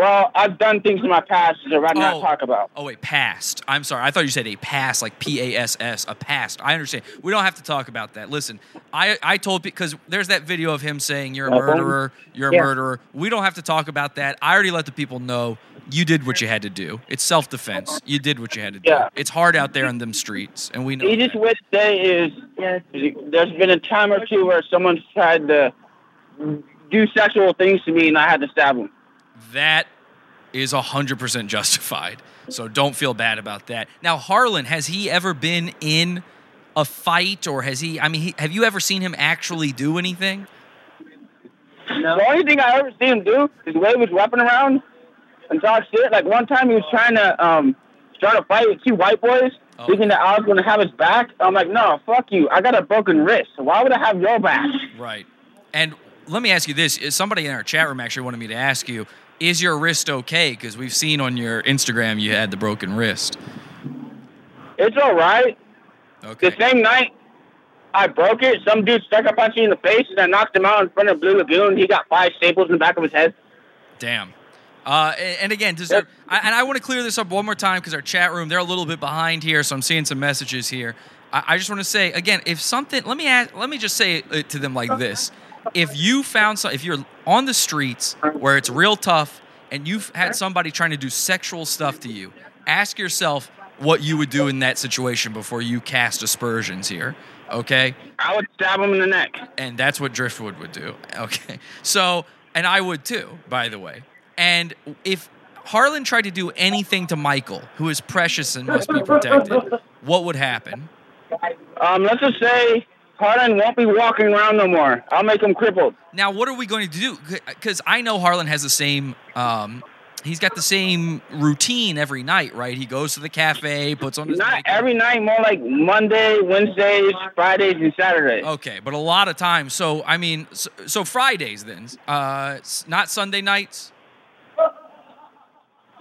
Well, I've done things in my past that I'd Oh. not talk about. Oh wait, past. I'm sorry. I thought you said a past, like P A S S, a past. I understand. We don't have to talk about that. Listen, I I told because there's that video of him saying you're a murderer, you're a Yeah. murderer. We don't have to talk about that. I already let the people know you did what you had to do. It's self defense. You did what you had to do. Yeah. It's hard out there in them streets, and we know. easiest way to say is there's been a time or two where someone's tried to do sexual things to me and I had to stab them. That is 100% justified. So don't feel bad about that. Now, Harlan, has he ever been in a fight or has he, I mean, he, have you ever seen him actually do anything? The only thing I ever see him do is wave his weapon around and talk shit. Like one time he was trying to um start a fight with two white boys, thinking that I was going to have his back. I'm like, no, fuck you. I got a broken wrist. Why would I have your back? Right. And let me ask you this. Is Somebody in our chat room actually wanted me to ask you, is your wrist okay? Because we've seen on your Instagram you had the broken wrist. It's all right. Okay. The same night I broke it, some dude stuck a punch me in the face and I knocked him out in front of Blue Lagoon. He got five staples in the back of his head. Damn. Uh, and, again, does there, I, and I want to clear this up one more time because our chat room they're a little bit behind here, so I'm seeing some messages here. I, I just want to say again, if something, let me ask, let me just say it to them like this: If you found some, if you're on the streets where it's real tough and you've had somebody trying to do sexual stuff to you, ask yourself what you would do in that situation before you cast aspersions here. Okay. I would stab him in the neck. And that's what Driftwood would do. *laughs* Okay. So, and I would too, by the way. And if Harlan tried to do anything to Michael, who is precious and must be protected, what would happen? Um, let's just say Harlan won't be walking around no more. I'll make him crippled. Now, what are we going to do? Because I know Harlan has the same. Um, he's got the same routine every night, right? He goes to the cafe, puts on his. Not every night, more like Monday, Wednesdays, Fridays, and Saturdays. Okay, but a lot of times. So I mean, so, so Fridays then, uh, not Sunday nights.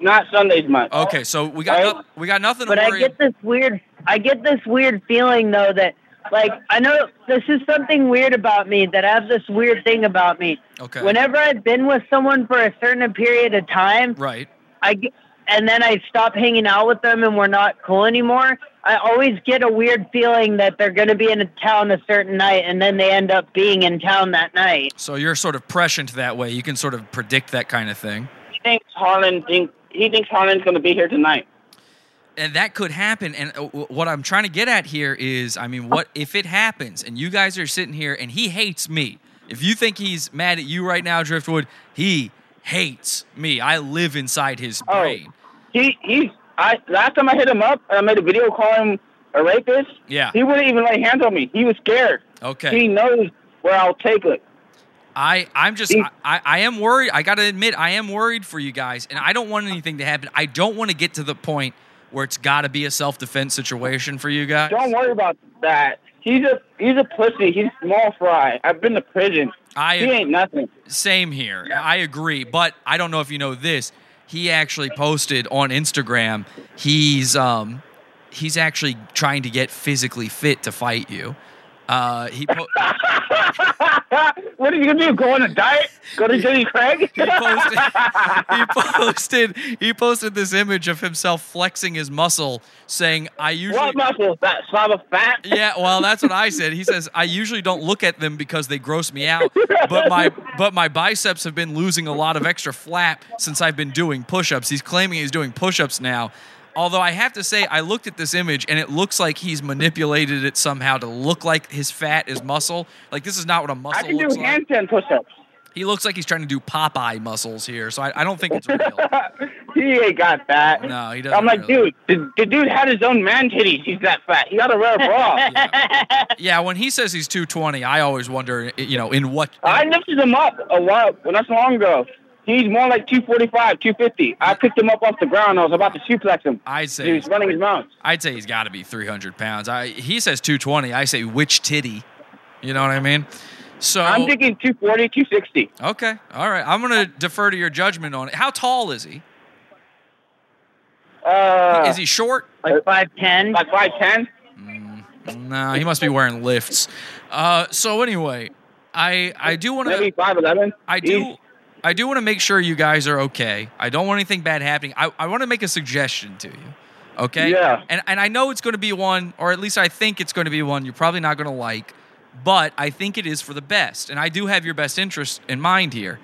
Not Sundays much. Okay, so we got no, we got nothing to But I worry. get this weird, I get this weird feeling though that, like, I know this is something weird about me that I have this weird thing about me. Okay. Whenever I've been with someone for a certain period of time, right. I get, and then I stop hanging out with them and we're not cool anymore. I always get a weird feeling that they're going to be in a town a certain night, and then they end up being in town that night. So you're sort of prescient that way. You can sort of predict that kind of thing. He thinks Harlan think he thinks Harlan's going to be here tonight. And that could happen. And uh, what I'm trying to get at here is, I mean, what if it happens and you guys are sitting here and he hates me? If you think he's mad at you right now, Driftwood, he hates me. I live inside his Oh, brain. he he's I last time I hit him up I made a video calling him a rapist. Yeah. He wouldn't even lay hands on me. He was scared. Okay. He knows where I'll take it. I, I'm just, I, I, I am worried. I got to admit, I am worried for you guys, and I don't want anything to happen. I don't want to get to the point where it's got to be a self defense situation for you guys. Don't worry about that. He's a he's a pussy. He's small fry. I've been to prison. I he ain't nothing. Same here. I agree, but I don't know if you know this. He actually posted on Instagram. He's um he's actually trying to get physically fit to fight you. Uh, he po- *laughs* what are you gonna do? Go on a diet? Go to Jenny Craig? he posted *laughs* he posted he posted this image of himself flexing his muscle, saying, "I usually what muscles? That slab of fat? Yeah, well, that's what I said. He says I usually don't look at them because they gross me out, but my but my biceps have been losing a lot of extra flap since I've been doing push-ups. He's claiming he's doing push-ups now. Although I have to say, I looked at this image and it looks like he's manipulated it somehow to look like his fat is muscle. Like this is not what a muscle I can do like. handstand push-ups. He looks like he's trying to do Popeye muscles here, so I, I don't think it's real. *laughs* he ain't got that. No, he doesn't. I'm like, dude, the, the dude had his own man titties. He's that fat. He got a bra. *laughs* Yeah, when he says he's 220, I always wonder, you know, in what I lifted him up a while, well, not so long ago. He's more like 245, 250. I picked him up off the ground. I was about to suplex him. I'd say He was running his mouth. I'd say he's got to be 300 pounds. I, he says 220. I say which titty? You know what I mean? So I'm thinking 240, 260. okay, all right. I'm gonna defer to your judgment on it. How tall is he? Uh, is he short? Like five ten. Like five ten. No, he must be wearing lifts. Uh, so anyway, I I do want to. Maybe five eleven. I do. I do want to make sure you guys are okay. I don't want anything bad happening. I, I want to make a suggestion to you. Okay? Yeah. And and I know it's going to be one, or at least I think it's going to be one you're probably not going to like, but I think it is for the best. And I do have your best interest in mind here.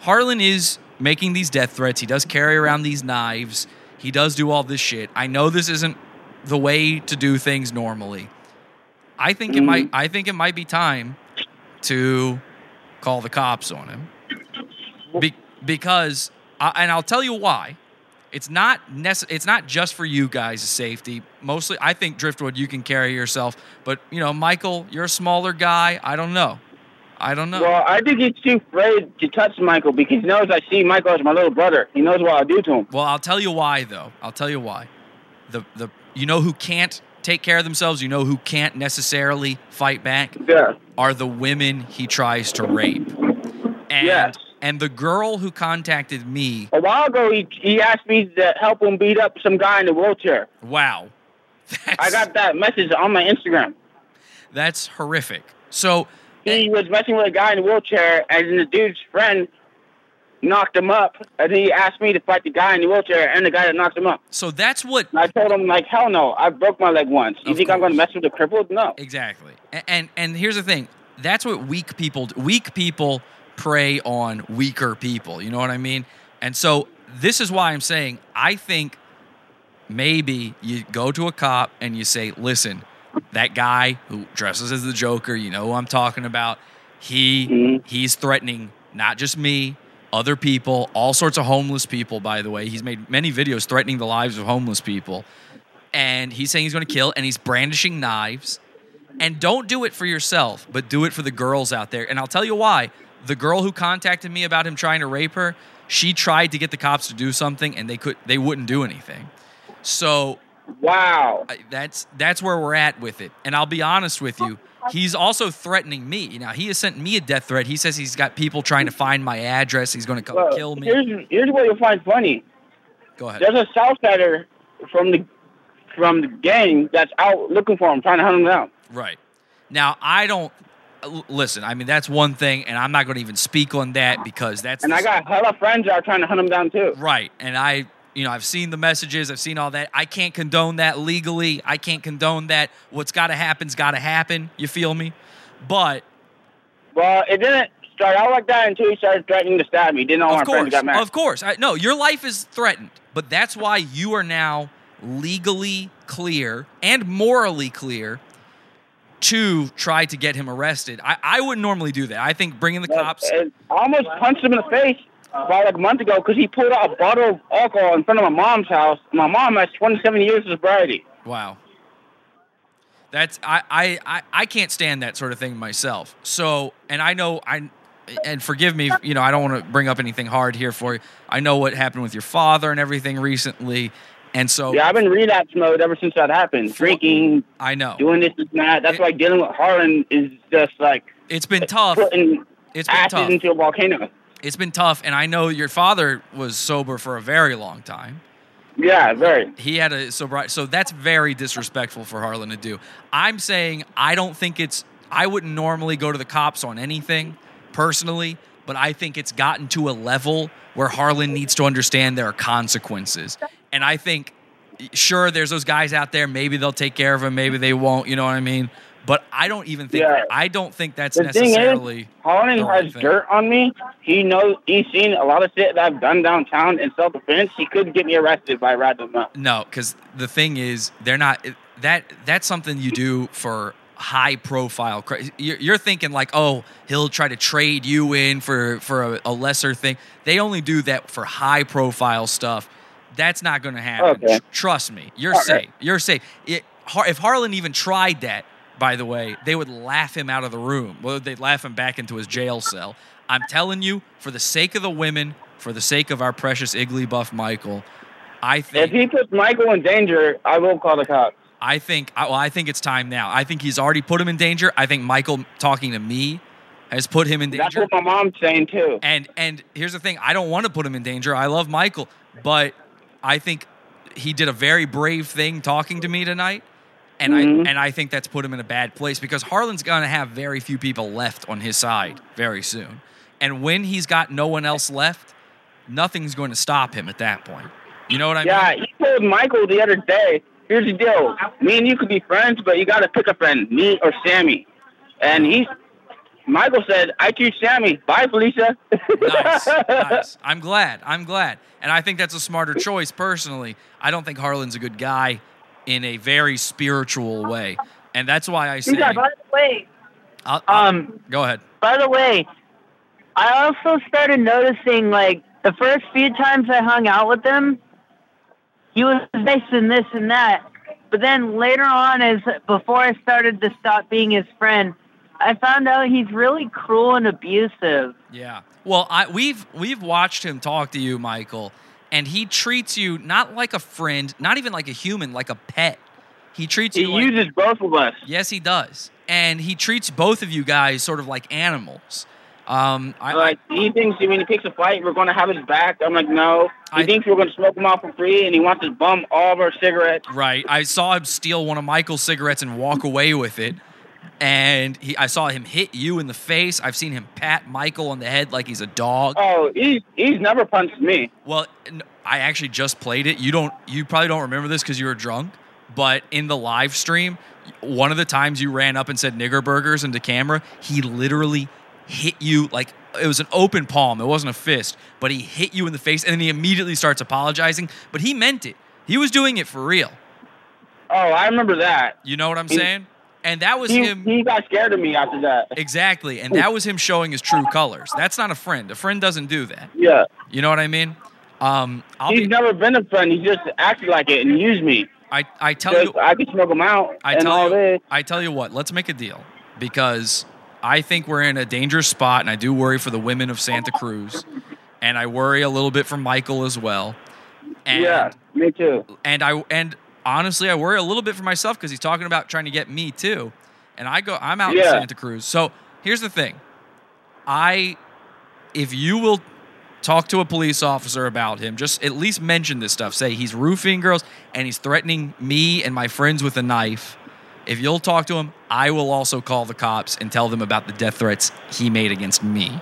Harlan is making these death threats. He does carry around these knives. He does do all this shit. I know this isn't the way to do things normally. I think it might mm-hmm. I think it might be time to call the cops on him. Be- because I, and I'll tell you why. It's not nece- it's not just for you guys' safety. Mostly I think Driftwood you can carry yourself, but you know, Michael, you're a smaller guy. I don't know. I don't know. Well, I think he's too afraid to touch Michael because he knows I see Michael as my little brother. He knows what I'll do to him. Well, I'll tell you why though. I'll tell you why. The the you know who can't take care of themselves, you know who can't necessarily fight back Yeah. are the women he tries to rape. And Yes. And the girl who contacted me, A while ago, he he asked me to help him beat up some guy in a wheelchair. wow. I got that message on my Instagram. That's horrific. So He was messing with a guy in a wheelchair, and the dude's friend knocked him up, and he asked me to fight the guy in the wheelchair and the guy that knocked him up. So that's what And I told him like, hell no, I broke my leg once. You think I'm going to mess with the crippled? No. Exactly. And, and and here's the thing. That's what weak people do. Weak people prey on weaker people. You know what I mean? And so this is why I'm saying I think maybe you go to a cop and you say, "Listen, that guy who dresses as the Joker, you know who I'm talking about. He mm-hmm. he's threatening not just me, other people, all sorts of homeless people. By the way, he's made many videos threatening the lives of homeless people, and he's saying he's going to kill, and he's brandishing knives. And don't do it for yourself, but do it for the girls out there. And I'll tell you why. The girl who contacted me about him trying to rape her, she tried to get the cops to do something, and they could they wouldn't do anything. So wow, that's that's where we're at with it. And I'll be honest with you, he's also threatening me. Now he has sent me a death threat. He says he's got people trying to find my address. He's going to come Well, kill me. Here's here's what you'll find funny. Go ahead. There's a Southsider from the from the gang that's out looking for him, trying to hunt him down. Right. Now, I don't listen. I mean, that's one thing, and I'm not going to even speak on that because that's And I got hella friends that are trying to hunt him down too. right. And I, you know, I've seen the messages, I've seen all that. I can't condone that legally. I can't condone that. What's got to happen's got to happen. You feel me? But Well, it didn't start out like that until he started threatening to stab me. Didn't all my of friends course, got mad. of course. I, no, your life is threatened, but that's why you are now legally clear and morally clear to try to get him arrested. I, I wouldn't normally do that. I think bringing the cops. And I almost punched him in the face about like a month ago because he pulled out a bottle of alcohol in front of my mom's house. My mom has 27 years of sobriety. Wow. That's I, I I I can't stand that sort of thing myself. So, and I know I and forgive me, you know, I don't want to bring up anything hard here for you. I know what happened with your father and everything recently. And so Yeah, I've been relapse mode ever since that happened. Drinking, I know. doing this and that. That's why dealing with Harlan is just like it's been tough. putting It's been tough. into a volcano. It's been tough and I know your father was sober for a very long time. Yeah, very. He had a sobriety, so that's very disrespectful for Harlan to do. I'm saying I don't think it's. I wouldn't normally go to the cops on anything personally, but I think it's gotten to a level where Harlan needs to understand there are consequences, and I think sure there's those guys out there. Maybe they'll take care of him, maybe they won't. You know what I mean? But I don't even think. Yeah. I don't think that's The thing necessarily. is, Harlan the right has thing. dirt on me. He knows. He's seen a lot of shit that I've done downtown in self defense. He couldn't get me arrested by ratting up. No, because the thing is, they're not. That that's something you do for high profile. You're, you're thinking like, oh, he'll try to trade you in for for a lesser thing. They only do that for high profile stuff. That's not going to happen. Okay. Tr- trust me. You're All right. safe. You're safe. It, Har- if Harlan even tried that, by the way, they would laugh him out of the room. Well, they'd laugh him back into his jail cell. I'm telling you, for the sake of the women, for the sake of our precious Igglybuff Michael, I think. If he puts Michael in danger, I will call the cops. I think I- well, I think it's time now. I think he's already put him in danger. I think Michael talking to me has put him in danger. That's what my mom's saying too. And and here's the thing, I don't want to put him in danger. I love Michael, but I think he did a very brave thing talking to me tonight. And Mhm. I and I think that's put him in a bad place because Harlan's going to have very few people left on his side very soon. And when he's got no one else left, nothing's going to stop him at that point. You know what I yeah, mean? Yeah, he told Michael the other day, here's the deal. Me and you could be friends, but you got to pick a friend, me or Sammy. And he's, Michael said, I choose Sammy. Bye, Felicia. nice, *laughs* nice. I'm glad. I'm glad. And I think that's a smarter choice personally. I don't think Harlan's a good guy in a very spiritual way. And that's why I say Yeah, by the way, I'll- I'll- um, go ahead. by the way, I also started noticing like the first few times I hung out with him, he was nice and this and that. But then later on, as before I started to stop being his friend, I found out he's really cruel and abusive. Yeah. Well, I, we've we've watched him talk to you, Michael, and he treats you not like a friend, not even like a human, like a pet. He treats He you like, uses both of us. Yes, he does. And he treats both of you guys sort of like animals. Um, I, like he thinks when he picks a fight, we're gonna have his back. I'm like, no. He thinks we're gonna smoke him out for free, and he wants to bum all of our cigarettes. Right. I saw him steal one of Michael's cigarettes and walk away with it. And he, I saw him hit you in the face. I've seen him pat Michael on the head like he's a dog. Oh, he's he's never punched me. Well, I actually just played it. You don't. You probably don't remember this because you were drunk. But in the live stream, one of the times you ran up and said "nigger burgers" into camera, he literally hit you like it was an open palm. It wasn't a fist, but he hit you in the face, and then he immediately starts apologizing. But he meant it. He was doing it for real. Oh, I remember that. You know what I'm He- saying? And that was he, him. He got scared of me after that. Exactly. And that was him showing his true colors. That's not a friend. A friend doesn't do that. Yeah. You know what I mean? Um, I'll He's be, never been a friend. He just acted like it and used me. I, I tell you, I could smoke him out I and tell all you, this. I tell you what. Let's make a deal because I think we're in a dangerous spot, and I do worry for the women of Santa Cruz, and I worry a little bit for Michael as well. And, yeah, me too. And I and honestly, I worry a little bit for myself because he's talking about trying to get me too, and I go, I'm out in Santa Cruz. So here's the thing, I, if you will talk to a police officer about him, just at least mention this stuff. Say he's roofing girls and he's threatening me and my friends with a knife. If you'll talk to him, I will also call the cops and tell them about the death threats he made against me.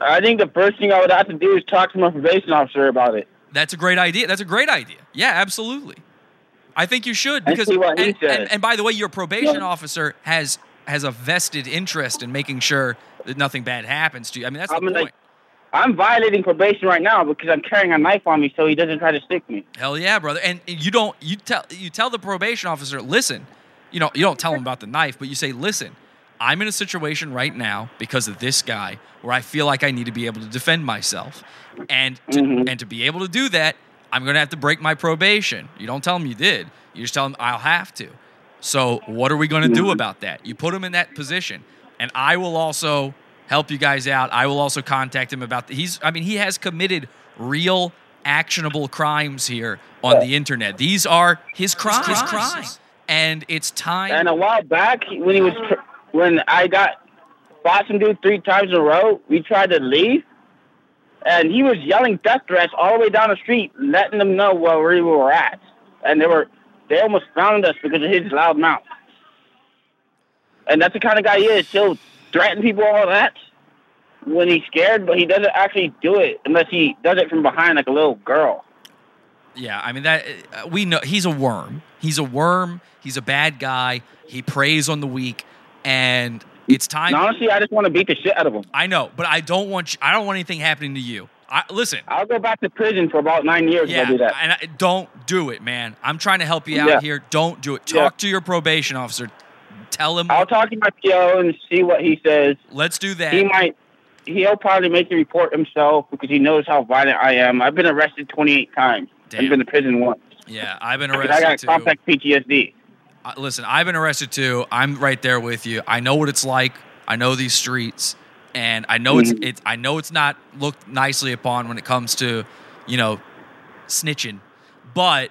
I think the first thing I would have to do is talk to my probation officer about it. That's a great idea. That's a great idea. Yeah, absolutely. I think you should because see what he and, and, and by the way, your probation officer has has a vested interest in making sure that nothing bad happens to you. I mean, that's the I'm point. like, I'm violating probation right now because I'm carrying a knife on me so he doesn't try to stick me. Hell yeah, brother. And you don't you tell you tell the probation officer, listen, you know, you don't tell him about the knife, but you say, listen, I'm in a situation right now because of this guy where I feel like I need to be able to defend myself. And to, mm-hmm. and to be able to do that, I'm going to have to break my probation. You don't tell him you did. You just tell him I'll have to. So, what are we going to do about that? You put him in that position, and I will also help you guys out. I will also contact him about the, he's I mean, he has committed real actionable crimes here on the internet. These are his crimes. His crimes. And it's time And a while back, when he was, tr- when I got fought some dude three times in a row, we tried to leave, and he was yelling death threats all the way down the street, letting them know where we were at, and they were, they almost found us because of his loud mouth. And that's the kind of guy he is. He'll threaten people all that when he's scared, but he doesn't actually do it unless he does it from behind like a little girl. Yeah, I mean that uh, we know he's a worm. He's a worm. He's a bad guy. He preys on the weak, and it's time. Honestly, I just want to beat the shit out of him. I know, but I don't want. You, I don't want anything happening to you. I, listen. I'll go back to prison for about nine years Yeah, if I do that. and I, don't do it, man. I'm trying to help you out Yeah. here. Don't do it. Yeah. Talk to your probation officer. Tell him. I'll talk to my PO and see what he says. Let's do that. He might. He'll probably make the report himself because he knows how violent I am. I've been arrested 28 times. I've been to prison once. Yeah, I've been arrested I got too. complex PTSD. Listen, I've been arrested too. I'm right there with you. I know what it's like. I know these streets, and I know it's Mhm. it's. I know it's not looked nicely upon when it comes to, you know, snitching. But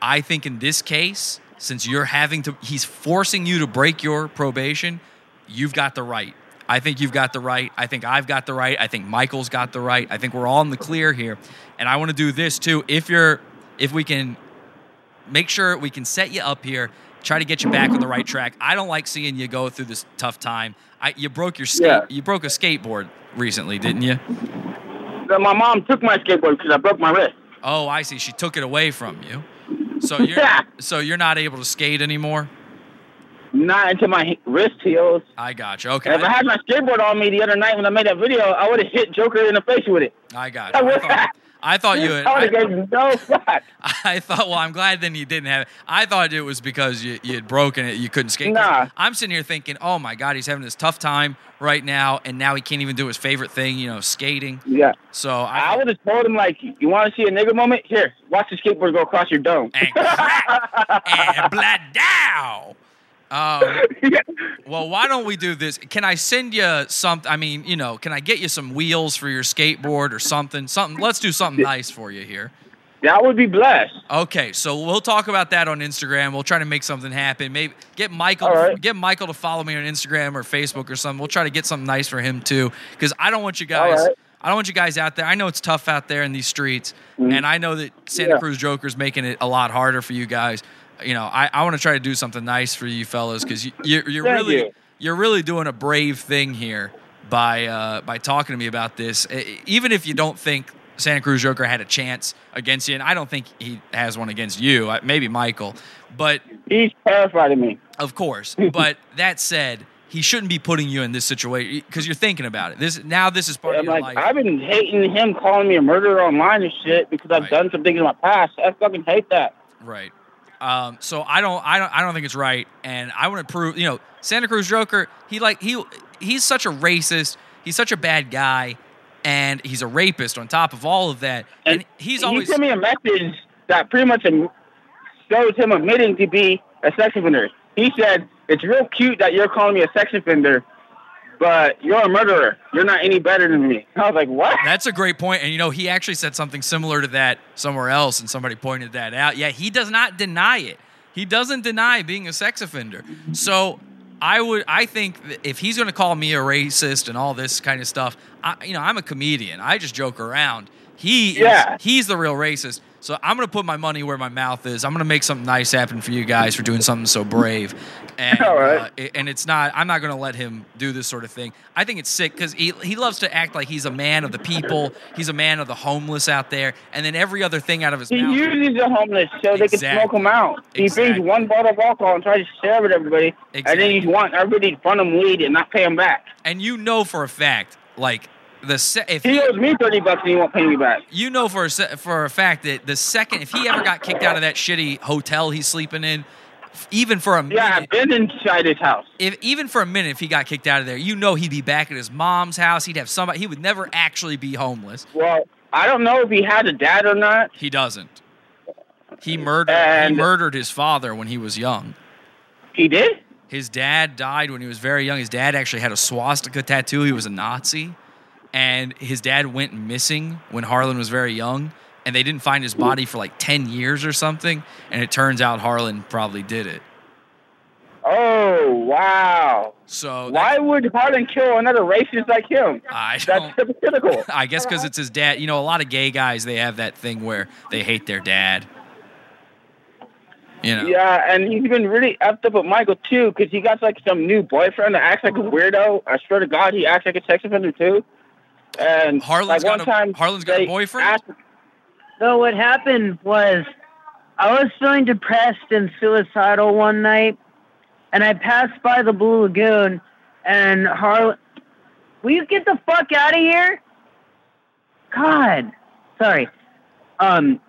I think in this case, since you're having to, he's forcing you to break your probation. You've got the right. I think you've got the right. I think I've got the right. I think Michael's got the right. I think we're all in the clear here. And I want to do this too. If you're, if we can make sure we can set you up here try to get you back on the right track. I don't like seeing you go through this tough time. I, you broke your skate. Yeah. You broke a skateboard recently, didn't you? My mom took my skateboard because I broke my wrist. Oh, I see. She took it away from you. So *laughs* you're Yeah. so you're not able to skate anymore. Not until my wrist heals. I got you. Okay, if I had my skateboard on me the other night when I made that video, I would have hit Joker in the face with it. I got it. I thought, I thought you. Had, I would I, gave no fuck. *laughs* I thought. Well, I'm glad then you didn't have it. I thought it was because you you had broken it. You couldn't skate. Nah. I'm sitting here thinking, oh my god, he's having this tough time right now, and now he can't even do his favorite thing, you know, skating. Yeah. So I I. would have told him like, you want to see a nigga moment? Here, watch the skateboard go across your dome. and *laughs* blood down. Um, *laughs* well, why don't we do this? Can I send you something? I mean, you know, can I get you some wheels for your skateboard or something? Something. Let's do something nice for you here. That would be blessed. Okay, so we'll talk about that on Instagram. We'll try to make something happen. Maybe get Michael right. get Michael to follow me on Instagram or Facebook or something. We'll try to get something nice for him too cuz I don't want you guys right. I don't want you guys out there. I know it's tough out there in these streets and I know that Santa Mm-hmm. Yeah. Cruz Joker's making it a lot harder for you guys. You know, I, I want to try to do something nice for you fellas cuz you, you're, you're Thank really you. you're really doing a brave thing here by uh, by talking to me about this. Even if you don't think Santa Cruz Joker had a chance against you, and I don't think he has one against you, maybe Michael, but He's terrified of me. of course. *laughs* but that said, he shouldn't be putting you in this situation because you're thinking about it. This now this is part I'm of your like, life. I've been hating him calling me a murderer online and shit because I've Right. done some things in my past. I fucking hate that. Right. Um, so I don't, I don't, I don't think it's right, and I want to prove, you know, Santa Cruz Joker. He like he, he's such a racist. He's such a bad guy, and he's a rapist on top of all of that. And, he's always He sent me a message that pretty much shows him admitting to be a sex offender. He said, "It's real cute that you're calling me a sex offender, but you're a murderer. You're not any better than me." I was like, "What?" That's a great point. and you know he actually said something similar to that somewhere else, and somebody pointed that out. Yeah, he does not deny it. He doesn't deny being a sex offender. So I would, I think if he's going to call me a racist and all this kind of stuff, I, you know, I'm a comedian. I just joke around. He, Yeah. is, he's the real racist. So I'm going to put my money where my mouth is. I'm going to make something nice happen for you guys for doing something so brave. And, *laughs* All right. uh, it- and it's not. I'm not going to let him do this sort of thing. I think it's sick because he he loves to act like he's a man of the people. He's a man of the homeless out there, and then every other thing out of his He mouth. uses the homeless so they can smoke him out. He Exactly. brings one bottle of alcohol and tries to share it with everybody, and then Exactly. he wants everybody to fund him weed and not pay him back. And you know for a fact, like the se- if He owes me thirty bucks and he won't pay me back. you know for a se- for a fact that the second if he ever got kicked out of that shitty hotel he's sleeping in, even for a minute, Yeah, I've been inside his house. if even for a minute if he got kicked out of there, you know he'd be back at his mom's house. He'd have somebody. He would never actually be homeless. Well, I don't know if he had a dad or not. He doesn't. He murdered. he murdered his father when he was young. He did. His dad died when he was very young. His dad actually had a swastika tattoo. He was a Nazi. And his dad went missing when Harlan was very young. And they didn't find his body for like 10 years or something. And it turns out Harlan probably did it. Oh wow! So Why would Harlan kill another racist like him? I That's hypocritical. *laughs* I guess because it's his dad. You know, a lot of gay guys, they have that thing where they hate their dad. You know? Yeah, and he's been really effed up with Michael too, because he got like some new boyfriend that acts like a weirdo. I swear to God, he acts like a sex offender too. And Harlan's like one got a- time, Harlan's got a boyfriend? asked- So what happened was I was feeling depressed and suicidal one night, and I passed by the Blue Lagoon, and Harlan, will you get the fuck out of here? God, sorry. Um.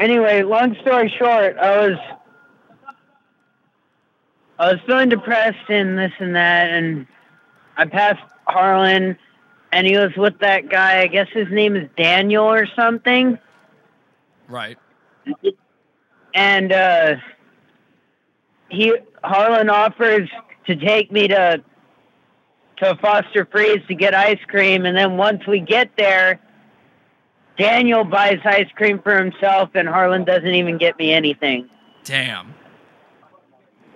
Anyway, long story short, I was I was feeling depressed and this and that, and I passed Harlan, and he was with that guy. I guess his name is Daniel or something. Right. And uh, he Harlan offers to take me to to Foster Freeze to get ice cream, and then once we get there, Daniel buys ice cream for himself, and Harlan doesn't even get me anything. Damn.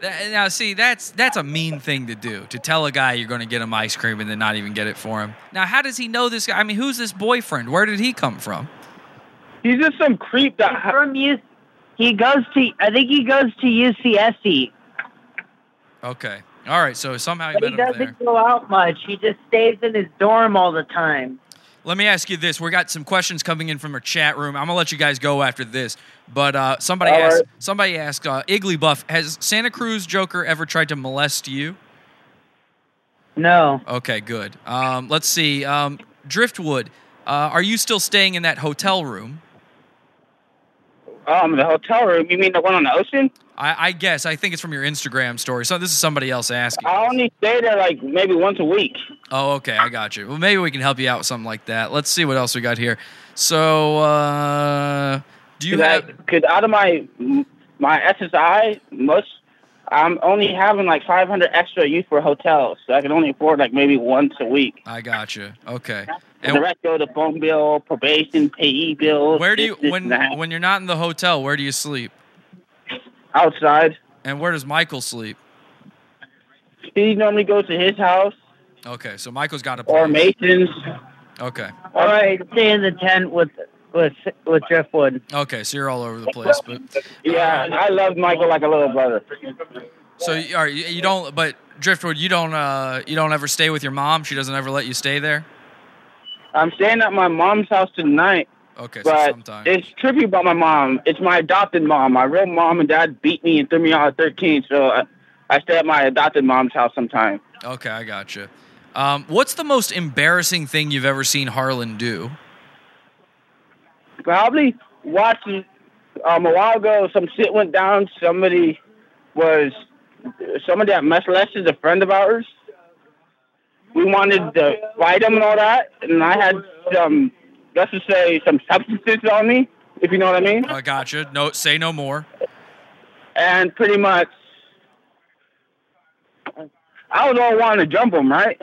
That- Now, see, that's that's a mean thing to do to tell a guy you're going to get him ice cream and then not even get it for him. Now, how does he know this guy? I mean, who's this boyfriend? Where did he come from? He's just some creep that He's from Houston. he goes to. I think he goes to UCSC. Okay. All right. So somehow you But he met him there. doesn't go out much. He just stays in his dorm all the time. Let me ask you this: We got some questions coming in from our chat room. I'm gonna let you guys go after this, but uh, somebody All asked. right. Somebody asked uh, Igglybuff: Has Santa Cruz Joker ever tried to molest you? No. Okay, good. Um, let's see. Um, Driftwood, uh, are you still staying in that hotel room? Um, the hotel room. You mean the one on the ocean? I, I guess. I think it's from your Instagram story. So this is somebody else asking. I only stay there like maybe once a week. Oh, okay. I got you. Well, maybe we can help you out with something like that. Let's see what else we got here. So, uh, do you have? I, cause out of my my SSI, most I'm only having like 500 extra use for hotels, so I can only afford like maybe once a week. I got you. Okay. And the rest go to phone bill, probation, payee bills. Where do you this, this, when and that. when you're not in the hotel? Where do you sleep? Outside? And where does Michael sleep? He normally goes to his house Okay, so Michael's got a or place. Mason's. Okay. All right, stay in the tent with with with Driftwood. Okay, so you're all over the place, but Yeah, I love Michael like a little brother. so you, all right, you you don't. But Driftwood, you don't. Uh, you don't ever stay with your mom. She doesn't ever let you stay there. I'm staying at my mom's house tonight. Okay, so But it's trippy about my mom. It's my adopted mom. My real mom and dad beat me and threw me out at 13, so I, I stay at my adopted mom's house sometime. Okay, I got you. Um, what's the most embarrassing thing you've ever seen Harlan do? Probably watching um, a while ago, some shit went down. Somebody was somebody that messed less is a friend of ours. We wanted to fight him and all that, and I had some, let's just say, some substances on me, if you know what I mean. I gotcha. No, say no more. and pretty much I was all wanting to jump him, right?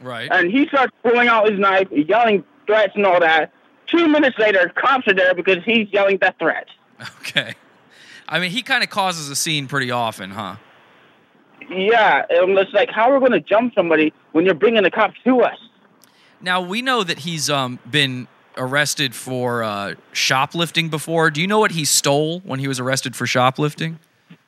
Right. And he starts pulling out his knife, yelling threats and all that. Two minutes later, cops are there because he's yelling death threats. Okay. I mean, he kind of causes a scene pretty often, huh? Yeah, and it's like, how are we going to jump somebody when you're bringing the cops to us? Now we know that he's um been arrested for uh, shoplifting before. Do you know what he stole when he was arrested for shoplifting?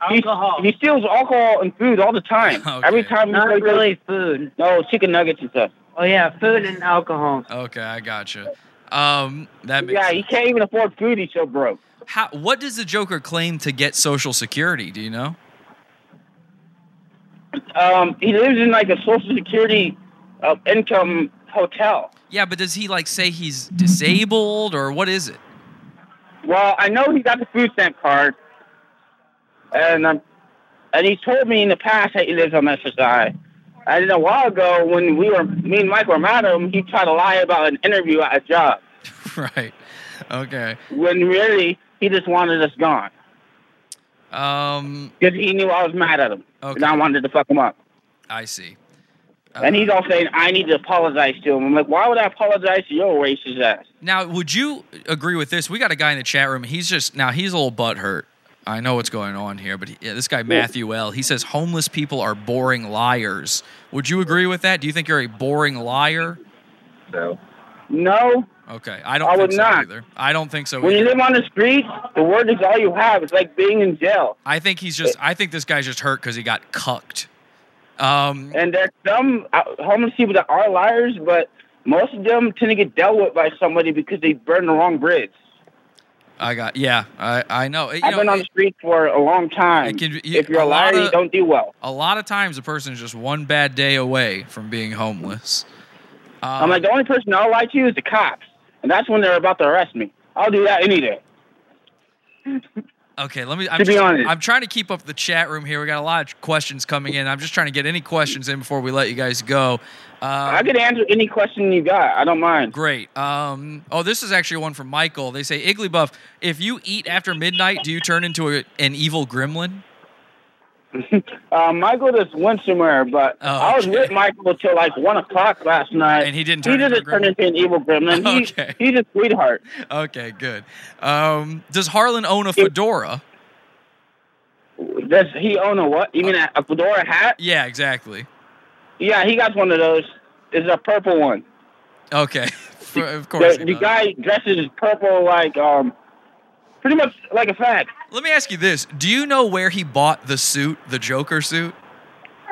Alcohol. He, he steals alcohol and food all the time. *laughs* Every time he Not goes- food. No, chicken nuggets and stuff. Oh yeah, food and alcohol. Okay, I gotcha. Um, that makes Yeah, he can't even afford food. He's so broke. How, what does the Joker claim to get Social Security? Do you know? Um, he lives in like a social security uh, income hotel. Yeah, but does he like say he's disabled or what is it? Well, I know he got the food stamp card, and um, and he told me in the past that he lives on SSI. And then a while ago, when we were me and Mike were mad at him, he tried to lie about an interview at a job. *laughs* right. Okay. When really he just wanted us gone Um, because he knew I was mad at him, Okay. and I wanted to fuck him up. I see. And he's all saying I need to apologize to him. I'm like, why would I apologize to your racist ass? Now, would you agree with this? We got a guy in the chat room. He's just now he's a little butthurt. I know what's going on here, but he, yeah, this guy Matthew L. He says homeless people are boring liars. Would you agree with that? Do you think you're a boring liar? So, no. Okay, I don't I think would so not. either. I don't think so. When you live on the street, the word is all you have. It's like being in jail. I think he's just. I think this guy's just hurt because he got cucked. Um, And there's some uh, homeless people that are liars, but most of them tend to get dealt with by somebody because they burned the wrong bridge. I got. Yeah, I I know. You I've know, been on the street for a long time. can- you- if you're a a liar, of- you don't do well. a lot of times a person is just one bad day away from being homeless. Um, I'm like, the only person I'll lie to is the cops. And that's when they're about to arrest me. I'll do that any day. *laughs* Okay, let me. I'm To be honest. I'm trying to keep up the chat room here. We got a lot of questions coming in. I'm just trying to get any questions in before we let you guys go. I Um, can answer any question you got. I don't mind. great. Um, oh, this is actually one from Michael. They say, Igglybuff, if you eat after midnight, do you turn into a, an evil gremlin? *laughs* Uh, Michael just went somewhere, but Oh, I was with Michael till like one o'clock last night. And he didn't He turn into didn't turn into an evil gremlin. He, Okay. He's a sweetheart. Okay, good. Um, does Harlan own a fedora? Does he own a what? You mean a, a fedora hat? Yeah, exactly. Yeah, he got one of those. It's a purple one. Okay, *laughs* of course. The, the guy dresses purple like um, pretty much like a fag. Let me ask you this: Do you know where he bought the suit, the Joker suit?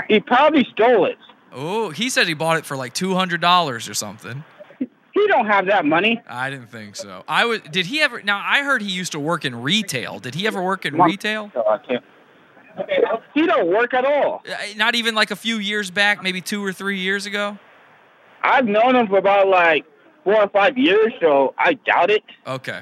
He probably stole it. Oh, he said he bought it for like two hundred dollars or something. He don't have that money. I didn't think so. I was. Did he ever? Now I heard he used to work in retail. Did he ever work in retail? Oh, I can't. He don't work at all. Uh, Not even like a few years back, maybe two or three years ago. I've known him for about like four or five years, so I doubt it. Okay.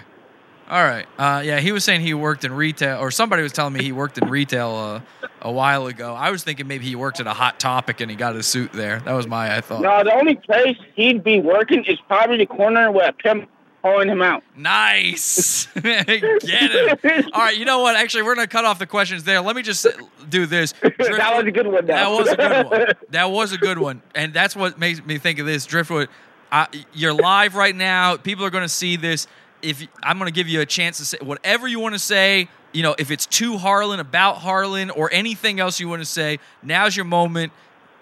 All right. Uh, yeah, he was saying he worked in retail, or somebody was telling me he worked in retail uh, a while ago. I was thinking maybe he worked at a Hot Topic and he got a suit there. That was my I thought. No, the only place he'd be working is probably the corner where a pimp pulling him out. Nice. *laughs* Get it. *laughs* All right. You know what? Actually, we're gonna cut off the questions there. Let me just do this. *laughs* that was a good one. That was a good one. That was a good one, and that's what makes me think of this. Driftwood, I, you're live right now. People are going to see this. If I'm going to give you a chance to say whatever you want to say, you know, if it's to Harlan, about Harlan, or anything else you want to say, now's your moment.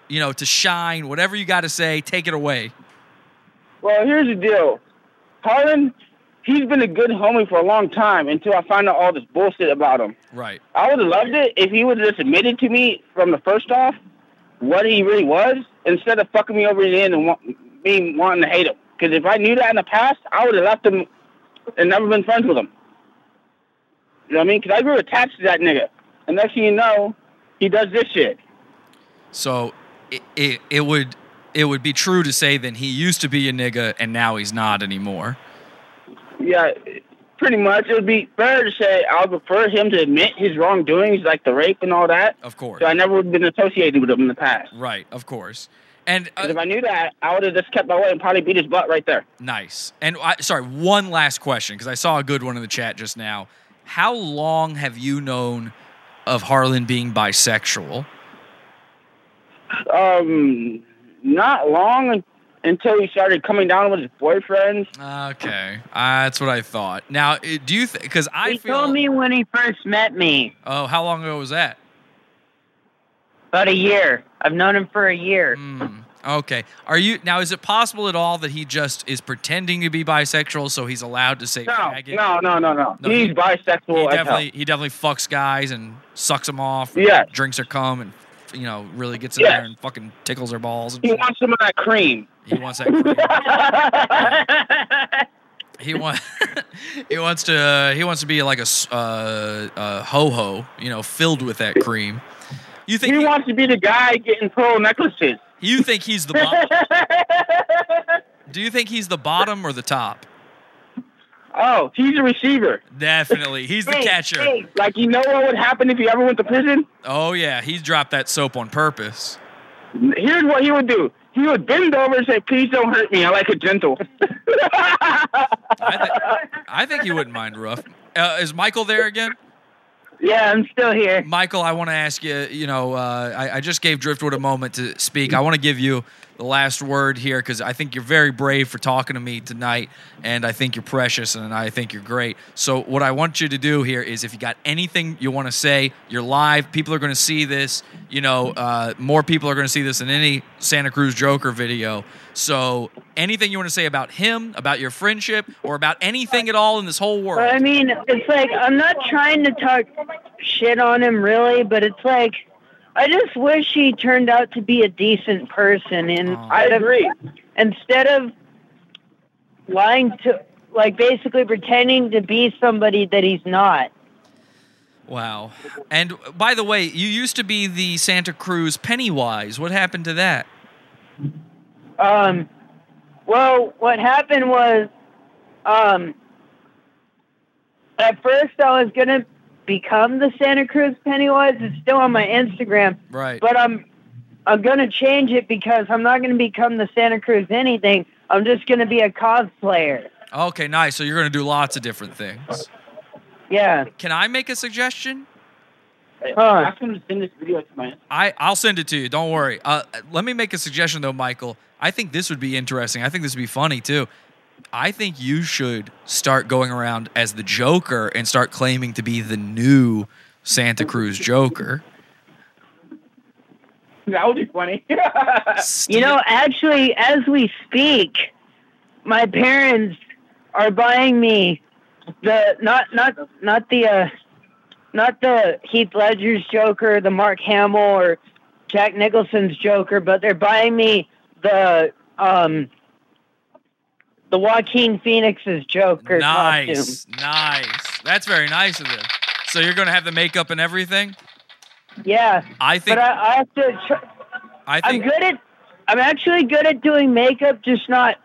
You know, to shine. Whatever you got to say, take it away. Well, here's the deal. Harlan, he's been a good homie for a long time until I found out all this bullshit about him. Right. I would have loved it if he would have just admitted to me from the first off what he really was instead of fucking me over in the end and want, me wanting to hate him. Because if I knew that in the past, I would have left him and never been friends with him. You know what I mean? Because I grew attached to that nigga. And next thing you know, he does this shit. So it, it, it would it would be true to say then he used to be a nigga and now he's not anymore. Yeah, pretty much. It would be fair to say I would prefer him to admit his wrongdoings, like the rape and all that. Of course. So I never would have been associated with him in the past. Right, of course. And uh, 'Cause if I knew that, I would have just kept my way and probably beat his butt right there. Nice. And I, sorry, one last question because I saw a good one in the chat just now. How long have you known of Harlan being bisexual? Um, not long until he started coming down with his boyfriends. Okay, uh, that's what I thought. Now, uh, do you think? Because I he feel. told me when he first met me. Oh, how long ago was that? About a year. I've known him for a year. Okay. Are you now? Is it possible at all that he just is pretending to be bisexual, so he's allowed to say No, faggot? no, no, no, no. No, He's he- bisexual He definitely he definitely fucks guys and sucks them off. Yes. Drinks their cum and you know really gets in Yes. there and fucking tickles their balls. And He wants some of that cream. He wants that. cream. *laughs* he wants *laughs* he wants to uh, he wants to be like a uh, uh, ho ho, you know, filled with that cream. You think he, wants to be the guy getting pearl necklaces? You think he's the bottom? *laughs* Do you think he's the bottom or the top? Oh, he's a receiver. Definitely, he's the Hey, catcher. hey, like you know what would happen if he ever went to prison? Oh yeah, he dropped that soap on purpose. Here's what he would do. He would bend over and say, "Please don't hurt me. I like it gentle." I think he wouldn't mind rough. Uh, is Michael there again? Yeah, I'm still here. Michael, I want to ask you. You know, uh, I, I just gave Driftwood a moment to speak. I want to give you the last word here because I think you're very brave for talking to me tonight, and I think you're precious, and I think you're great. So, what I want you to do here is, if you got anything you want to say, you're live. People are going to see this. You know, uh, more people are going to see this than any Santa Cruz Joker video. So, anything you want to say about him, about your friendship, or about anything at all in this whole world? I mean, it's like I'm not trying to talk shit on him really, but it's like I just wish he turned out to be a decent person and I agree. instead of lying to like basically pretending to be somebody that he's not. Wow. And by the way, you used to be the Santa Cruz Pennywise. What happened to that? Um, well, what happened was, um, at first I was gonna become the Santa Cruz Pennywise. It's still on my Instagram, Right. but I'm I'm gonna change it because I'm not gonna become the Santa Cruz anything. I'm just gonna be a cosplayer. Okay, nice. So you're going to do lots of different things. Yeah. Can I make a suggestion? Ask him to send this video to my. I I'll send it to you. Don't worry. Uh, let me make a suggestion though, Michael. I think this would be interesting. I think this would be funny too. I think you should start going around as the Joker and start claiming to be the new Santa Cruz Joker. That would be funny. *laughs* You know, actually, as we speak, my parents are buying me the not not not the uh not the Heath Ledger's Joker, the Mark Hamill or Jack Nicholson's Joker, but they're buying me the um the Joaquin Phoenix's Joker costume. Nice, nice. That's very nice of them. So you're going to have the makeup and everything. Yeah, I think. but I, I have to. Tr- I I'm good at. I'm actually good at doing makeup, just not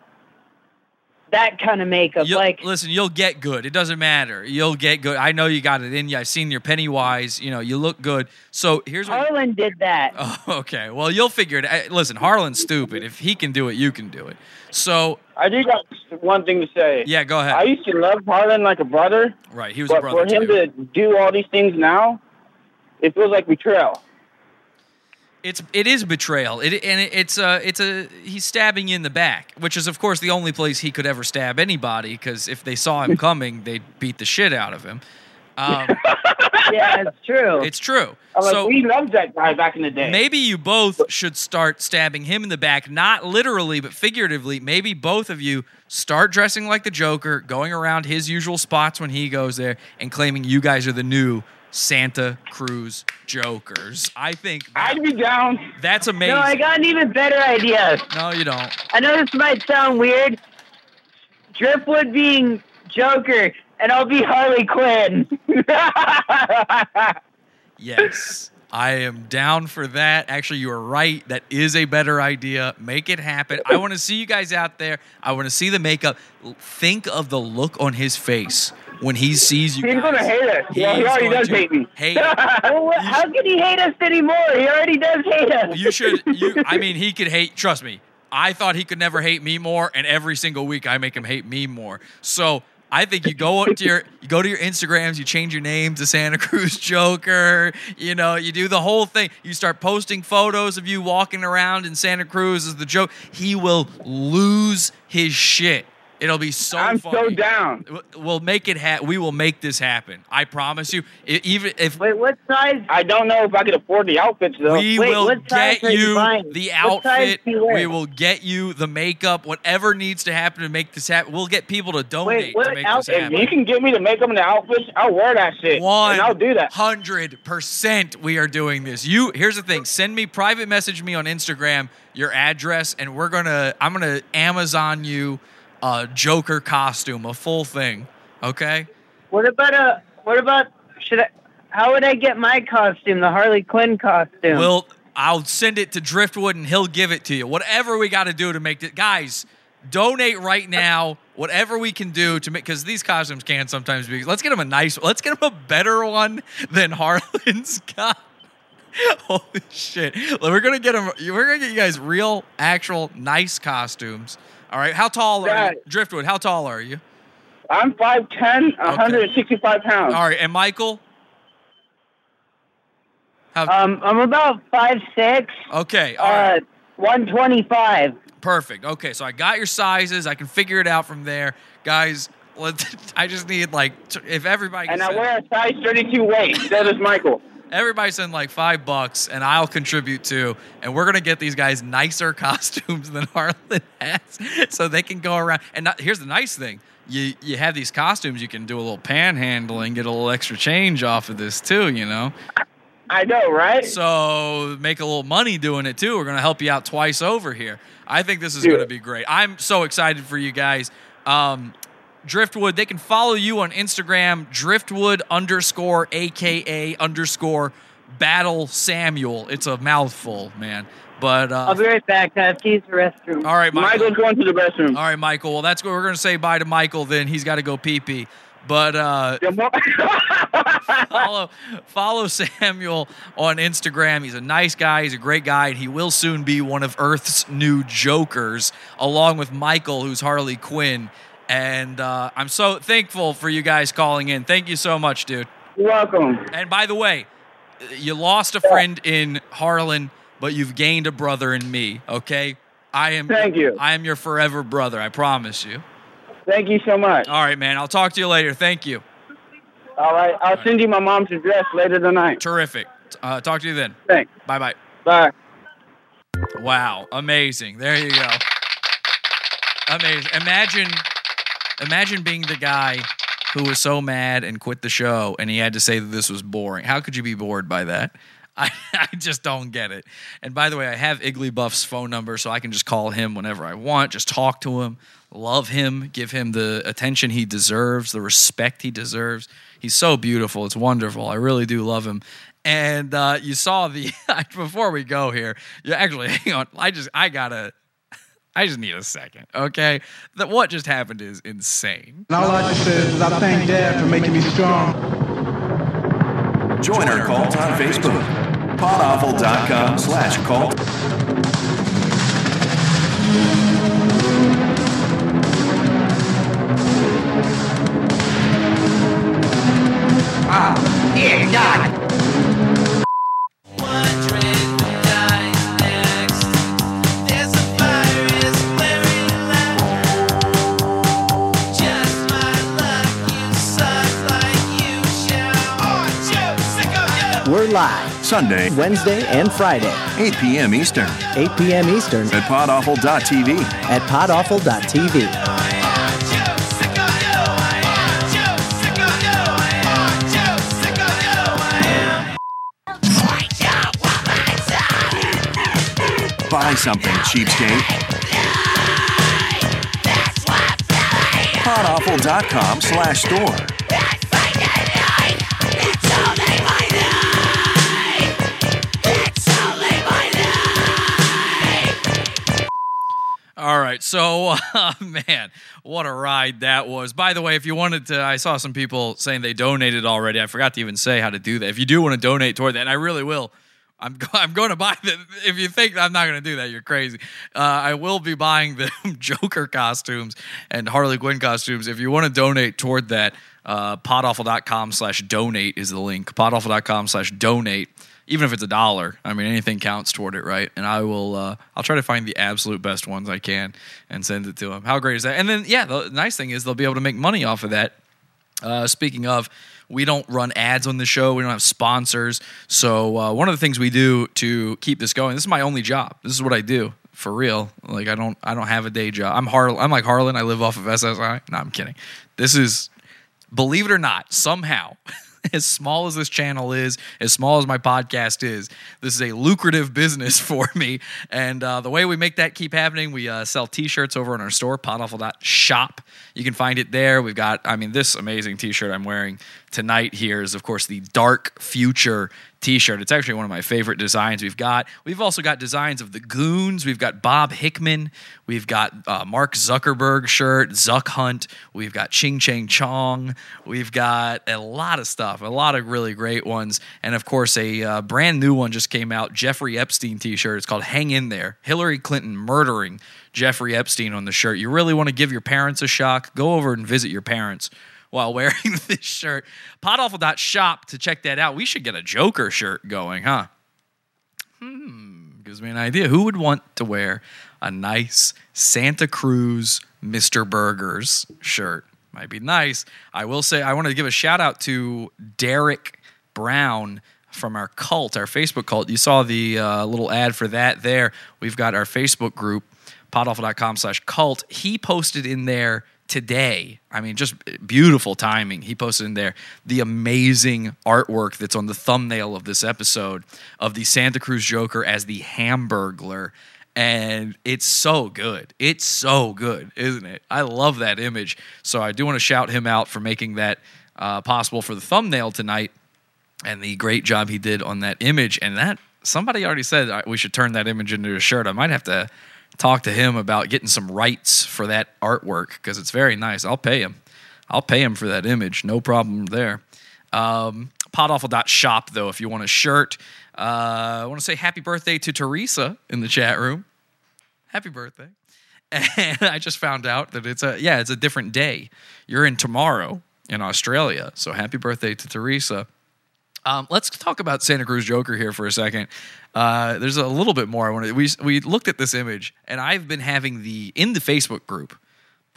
that kind of makeup. You'll, like listen, you'll get good. It doesn't matter. You'll get good. I know you got it in you. I've seen your Pennywise. You know, you look good. So here's what. Harlan did that. *laughs* Oh, okay. Well, you'll figure it. out. Listen, Harlan's stupid. If he can do it, you can do it. So I do got one thing to say. yeah, go ahead. I used to love Harlan like a brother, right, he was a but brother for him too. to do all these things now, it feels like betrayal. It's it is betrayal. It and it, it's uh it's a he's stabbing you in the back, which is of course the only place he could ever stab anybody. Because if they saw him *laughs* coming, they'd beat the shit out of him. Um, *laughs* yeah, it's true. it's true. I'm like, So we loved that guy back in the day. maybe you both should start stabbing him in the back, not literally but figuratively. Maybe both of you start dressing like the Joker, going around his usual spots when he goes there, and claiming you guys are the new Santa Cruz Jokers. I think I'd be down. that's amazing. No, I got an even better idea. No, you don't. I know this might sound weird. Driftwood being Joker, and I'll be Harley Quinn. *laughs* Yes. I am down for that. Actually, you are right. That is a better idea. Make it happen. I want to see you guys out there. I want to see the makeup. Think of the look on his face when he sees you. He's guys. gonna hate us. Yeah, he already does hate me. Hate. *laughs* well, how can he hate us anymore? He already does hate us. You should. You. I *laughs* mean, he could hate. Trust me. I thought he could never hate me more, and every single week I make him hate me more. So I think you go to your you go to your Instagrams, you change your name to Santa *laughs* Cruz Joker. You know, you do the whole thing. You start posting photos of you walking around in Santa Cruz as the joke. He will lose his shit. It'll be so I'm funny. so down. We'll make it ha- We will make this happen. I promise you. I- even if Wait, what size? I don't know if I could afford the outfits though. we Wait, will what size get you the outfit. you? We will get you the makeup. Whatever needs to happen to make this happen. We'll get people to donate what to make this outfit? If you can get me the makeup and the outfits, I'll wear that shit. One and I'll do that. hundred percent. We are doing this. You here's the thing. Send me private message me on Instagram your address, and we're gonna. I'm gonna Amazon you a Joker costume, a full thing. Okay. What about a? What about? Should I? How would I get my costume? The Harley Quinn costume. Well, I'll send it to Driftwood and he'll give it to you. Whatever we got to do to make it, guys, donate right now. Whatever we can do to make, because these costumes can sometimes be. Let's get him a nice. Let's get him a better one than *laughs* Harlan's got. *laughs* Holy shit! We're gonna get him. We're gonna get you guys real, actual, nice costumes. All right. How tall are you, Driftwood? How tall are you? I'm 5'10", 165 pounds. All right. And Michael? um, I'm about five six. Okay. All right. Uh, twenty five. Perfect. Okay, so I got your sizes. I can figure it out from there, guys. *laughs* I just need like if everybody can And I wear a size 32 waist. that is Michael. *laughs* everybody send like five bucks, and I'll contribute too. And we're gonna get these guys nicer *laughs* costumes than Harlan has, so they can go around. And not, here's the nice thing: you you have these costumes, you can do a little panhandling, get a little extra change off of this too. You know. I know, right? So make a little money doing it too. We're going to help you out twice over here. I think this is to be great. I'm so excited for you guys. Um, Driftwood, they can follow you on Instagram, Driftwood underscore AKA underscore Battle Samuel. It's a mouthful, man. But uh, I'll be right back. I have to use the restroom. all right, Michael. Michael's going to the restroom. All right, Michael. Well, that's what we're going to say bye to Michael. Then he's got to go pee pee. But uh, *laughs* follow follow Samuel on Instagram. He's a nice guy. He's a great guy, and he will soon be one of Earth's new Jokers, along with Michael, who's Harley Quinn. And uh, I'm so thankful for you guys calling in. Thank you so much, dude. You're welcome. And by the way, you lost a friend in Harlan, but you've gained a brother in me. Okay, I am. Thank you. I am your forever brother. I promise you. Thank you so much. All right, man. I'll talk to you later. Thank you. All right. I'll send you my mom's address later tonight. Terrific. Uh, talk to you then. Thanks. Bye bye. Bye. Wow, amazing. There you go. Amazing. Imagine imagine being the guy who was so mad and quit the show, and he had to say that this was boring. How could you be bored by that? *laughs* I, I just don't get it. And by the way, I have Igglybuff's phone number, so I can just call him whenever I want, just talk to him, love him, give him the attention he deserves, the respect he deserves. He's so beautiful. It's wonderful. I really do love him. And uh, you saw the *laughs* before we go here. You actually hang on. I just I gotta. I just need a second, okay? That what just happened is insane. And all I just said is I thank Dad for making me strong. Join our cult on Facebook. Podawful.com slash cult. Ah, dear God. Live Sunday, Wednesday, and Friday, 8 p.m. Eastern 8 p.m. Eastern at podawful.tv. at podawful.tv. Buy something, cheapskate. Podawful.com slash store. Right, so uh, *laughs* man, what a ride that was. By the way, if you wanted to, I saw some people saying they donated already. I forgot to even say how to do that. If you do want to donate toward that, and I really will. I'm *laughs* I'm going to buy the. If you think I'm not going to do that, you're crazy. Uh, I will be buying the *laughs* Joker costumes and Harley Quinn costumes. If you want to donate toward that, uh, podawful.com slash donate is the link. Podawful.com slash donate. Even if it's a dollar, I mean anything counts toward it, right? And I will. Uh, I'll try to find the absolute best ones I can and send it to them. How great is that? And then yeah, the nice thing is they'll be able to make money off of that. Uh, speaking of, we don't run ads on the show. We don't have sponsors. So uh, one of the things we do to keep this going. This is my only job. This is what I do for real. Like I don't I don't have a day job. I'm Har I'm like Harlan. I live off of SSI. No, I'm kidding. This is believe it or not, somehow. *laughs* *laughs* As small as this channel is, as small as my podcast is, this is a lucrative business *laughs* for me. And uh, the way we make that keep happening, we uh, sell T-shirts over on our store, podawful.shop. You can find it there. We've got, I mean, this amazing T-shirt I'm wearing tonight here is, of course, the Dark Future T-shirt. It's actually one of my favorite designs we've got. We've also got designs of the Goons. We've got Bob Hickman. We've got uh, Mark Zuckerberg shirt, Zuck Hunt. We've got Ching Chang Chong. We've got a lot of stuff, a lot of really great ones, and of course, a uh, brand new one just came out, Jeffrey Epstein T-shirt. It's called "Hang in There." Hillary Clinton murdering Jeffrey Epstein on the shirt. You really want to give your parents a shock? Go over and visit your parents while wearing *laughs* this shirt. Podawful.shop to check that out. We should get a Joker shirt going, huh? Hmm, gives me an idea. Who would want to wear a nice Santa Cruz Mr. Burgers shirt? Might be nice. I will say, I want to give a shout out to Derek Brown from our cult, our Facebook cult. You saw the uh, little ad for that there. We've got our Facebook group, podawful.com slash cult. He posted in there today. I mean, just beautiful timing. He posted in there the amazing artwork that's on the thumbnail of this episode of the Santa Cruz Joker as the Hamburglar. And it's so good. It's so good, isn't it? I love that image. So I do want to shout him out for making that uh, possible for the thumbnail tonight and the great job he did on that image. And that somebody already said we should turn that image into a shirt. I might have to talk to him about getting some rights for that artwork because it's very nice. I'll pay him. I'll pay him for that image. No problem there. Um, podawful.shop, though, if you want a shirt. Uh, I want to say happy birthday to Teresa in the chat room. Happy birthday. And *laughs* I just found out that it's a, yeah, it's a different day. You're in tomorrow in Australia. So happy birthday to Teresa. Um, let's talk about Santa Cruz Joker here for a second. Uh, there's a little bit more I wanted. We we looked at this image, and I've been having the in the Facebook group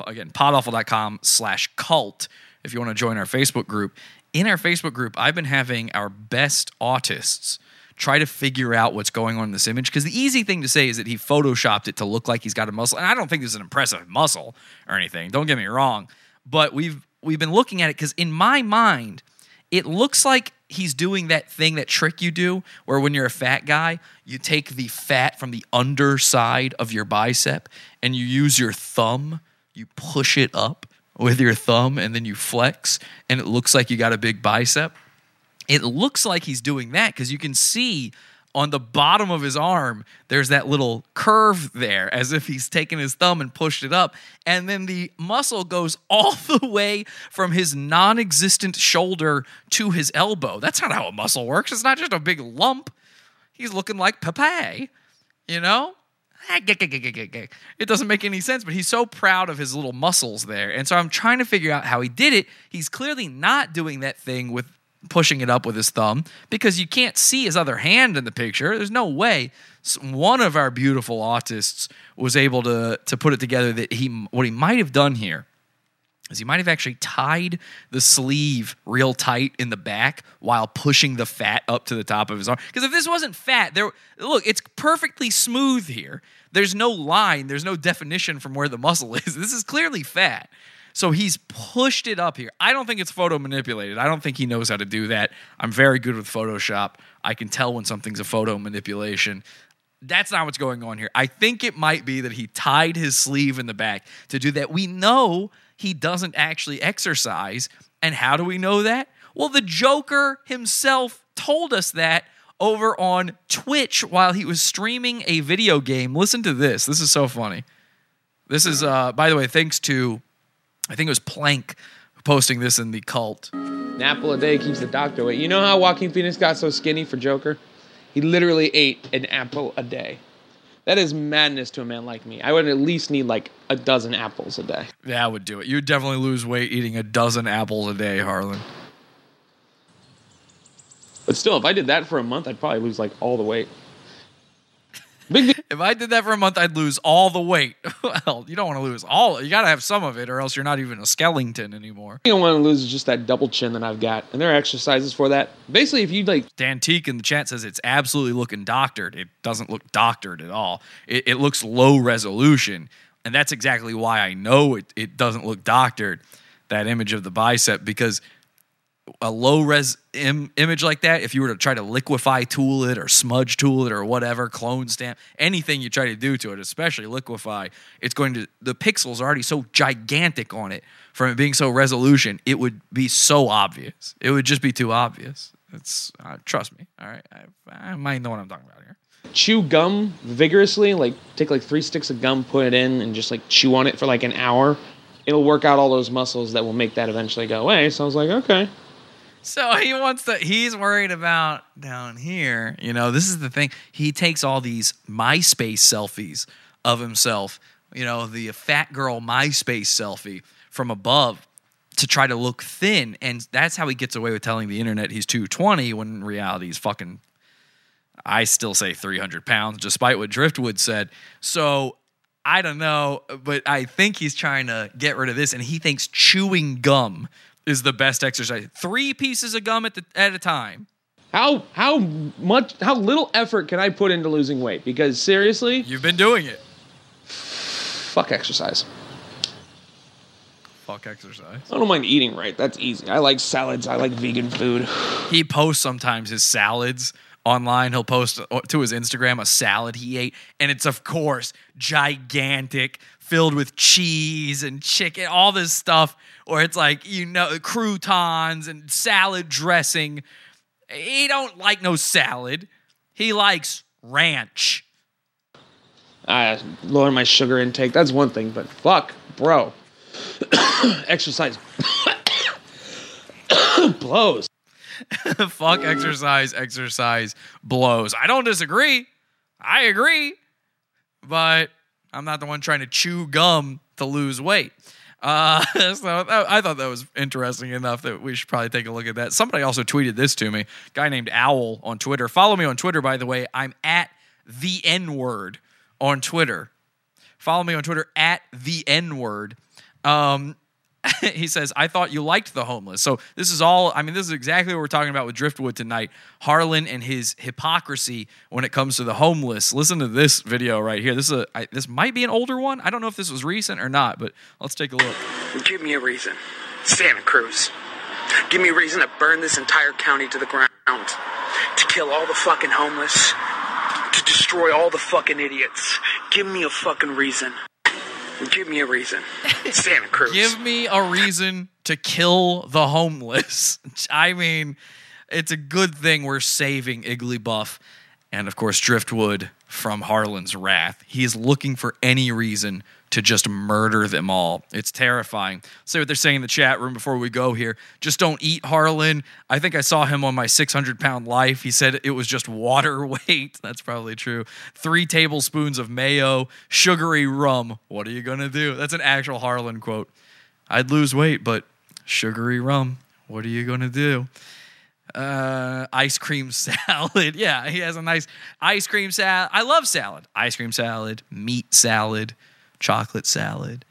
again podawful.com slash cult if you want to join our Facebook group. In our Facebook group, I've been having our best autists try to figure out what's going on in this image because the easy thing to say is that he photoshopped it to look like he's got a muscle, and I don't think is an impressive muscle or anything. Don't get me wrong, but we've we've been looking at it because in my mind, it looks like he's doing that thing, that trick you do, where when you're a fat guy, you take the fat from the underside of your bicep and you use your thumb, you push it up with your thumb, and then you flex, and it looks like you got a big bicep. It looks like he's doing that because you can see on the bottom of his arm, there's that little curve there, as if he's taken his thumb and pushed it up. And then the muscle goes *laughs* all the way from his non existent shoulder to his elbow. That's not how a muscle works. It's not just a big lump. He's looking like Pepe, you know? Ah, it doesn't make any sense, but he's so proud of his little muscles there. And so I'm trying to figure out how he did it. He's clearly not doing that thing with pushing it up with his thumb because you can't see his other hand in the picture. There's no way one of our beautiful autists was able to to put it together that he what he might have done here is he might have actually tied the sleeve real tight in the back while pushing the fat up to the top of his arm. Because if this wasn't fat, there look, it's perfectly smooth here. There's no line, there's no definition from where the muscle is. *laughs* This is clearly fat. So he's pushed it up here. I don't think it's photo manipulated. I don't think he knows how to do that. I'm very good with Photoshop. I can tell when something's a photo manipulation. That's not what's going on here. I think it might be that he tied his sleeve in the back to do that. We know he doesn't actually exercise. And how do we know that? Well, the Joker himself told us that over on Twitch while he was streaming a video game. Listen to this. This is so funny. This is, uh, by the way, thanks to, I think it was Plank posting this in the cult. An apple a day keeps the doctor away. You know how Joaquin Phoenix got so skinny for Joker? He literally ate an apple a day. That is madness to a man like me. I would at least need like a dozen apples a day. That would do it. You'd definitely lose weight eating a dozen apples a day, Harlan. But still, if I did that for a month, I'd probably lose like all the weight. If I did that for a month, I'd lose all the weight. *laughs* well, you don't want to lose all. You got to have some of it, or else you're not even a skeleton anymore. You don't want to lose is just that double chin that I've got, and there are exercises for that. Basically, if you like, Dan Teak in the chat says it's absolutely looking doctored. It doesn't look doctored at all. It, it looks low resolution, and that's exactly why I know it, it doesn't look doctored. That image of the bicep because a low res Im- image like that, if you were to try to liquefy tool it or smudge tool it or whatever, clone stamp, anything you try to do to it, especially liquefy, it's going to, the pixels are already so gigantic on it from it being so resolution, it would be so obvious. It would just be too obvious. It's, uh, trust me. All right. I, I might know what I'm talking about here. chew gum vigorously, like take like three sticks of gum, put it in, and just like chew on it for like an hour. It'll work out all those muscles that will make that eventually go away. So I was like, okay. So *laughs* he wants to, he's worried about down here. You know, this is the thing. He takes all these MySpace selfies of himself, you know, the fat girl MySpace selfie from above to try to look thin. And that's how he gets away with telling the internet he's 220 when in reality he's fucking, I still say 300 pounds, despite what Driftwood said. So I don't know, but I think he's trying to get rid of this, and he thinks chewing gum is the best exercise. Three pieces of gum at the, at a time. How how much how little effort can I put into losing weight? Because seriously, you've been doing it. Fuck exercise. Fuck exercise. I don't mind eating right. That's easy. I like salads. I like vegan food. *sighs* He posts sometimes his salads online. He'll post to his Instagram a salad he ate, and it's of course gigantic, filled with cheese and chicken, all this stuff. Or it's like you know croutons and salad dressing. He don't like no salad. He likes ranch. I lower my sugar intake. That's one thing, but fuck, bro. *coughs* exercise *coughs* blows. *laughs* Fuck exercise, exercise blows. I don't disagree. I agree. But I'm not the one trying to chew gum to lose weight. Uh, *laughs* so I thought that was interesting enough that we should probably take a look at that. Somebody also tweeted this to me. guy named Owl on Twitter. Follow me on Twitter, by the way. I'm at the N word on Twitter. Follow me on Twitter at the N word. Um, *laughs* he says, I thought you liked the homeless. So this is all, I mean, this is exactly what we're talking about with Driftwood tonight. Harlan and his hypocrisy when it comes to the homeless. Listen to this video right here. This is a, I, this might be an older one. I don't know if this was recent or not, but let's take a look. Give me a reason. Santa Cruz. Give me a reason to burn this entire county to the ground. To kill all the fucking homeless. To destroy all the fucking idiots. Give me a fucking reason. Give me a reason. Santa Cruz. Give me a reason to kill the homeless. *laughs* I mean, it's a good thing we're saving Igglybuff and, of course, Driftwood from Harlan's wrath. He is looking for any reason to just murder them all. It's terrifying. See what they're saying in the chat room before we go here. Just don't eat Harlan. I think I saw him on my 600 pound life. He said it was just water *laughs* weight. That's probably true. Three tablespoons of mayo, sugary rum. What are you going to do? That's an actual Harlan quote. I'd lose weight, but sugary rum. What are you going to do? Uh, ice cream *laughs* salad. Yeah, he has a nice ice cream salad. I love salad. Ice cream salad, meat salad, chocolate salad.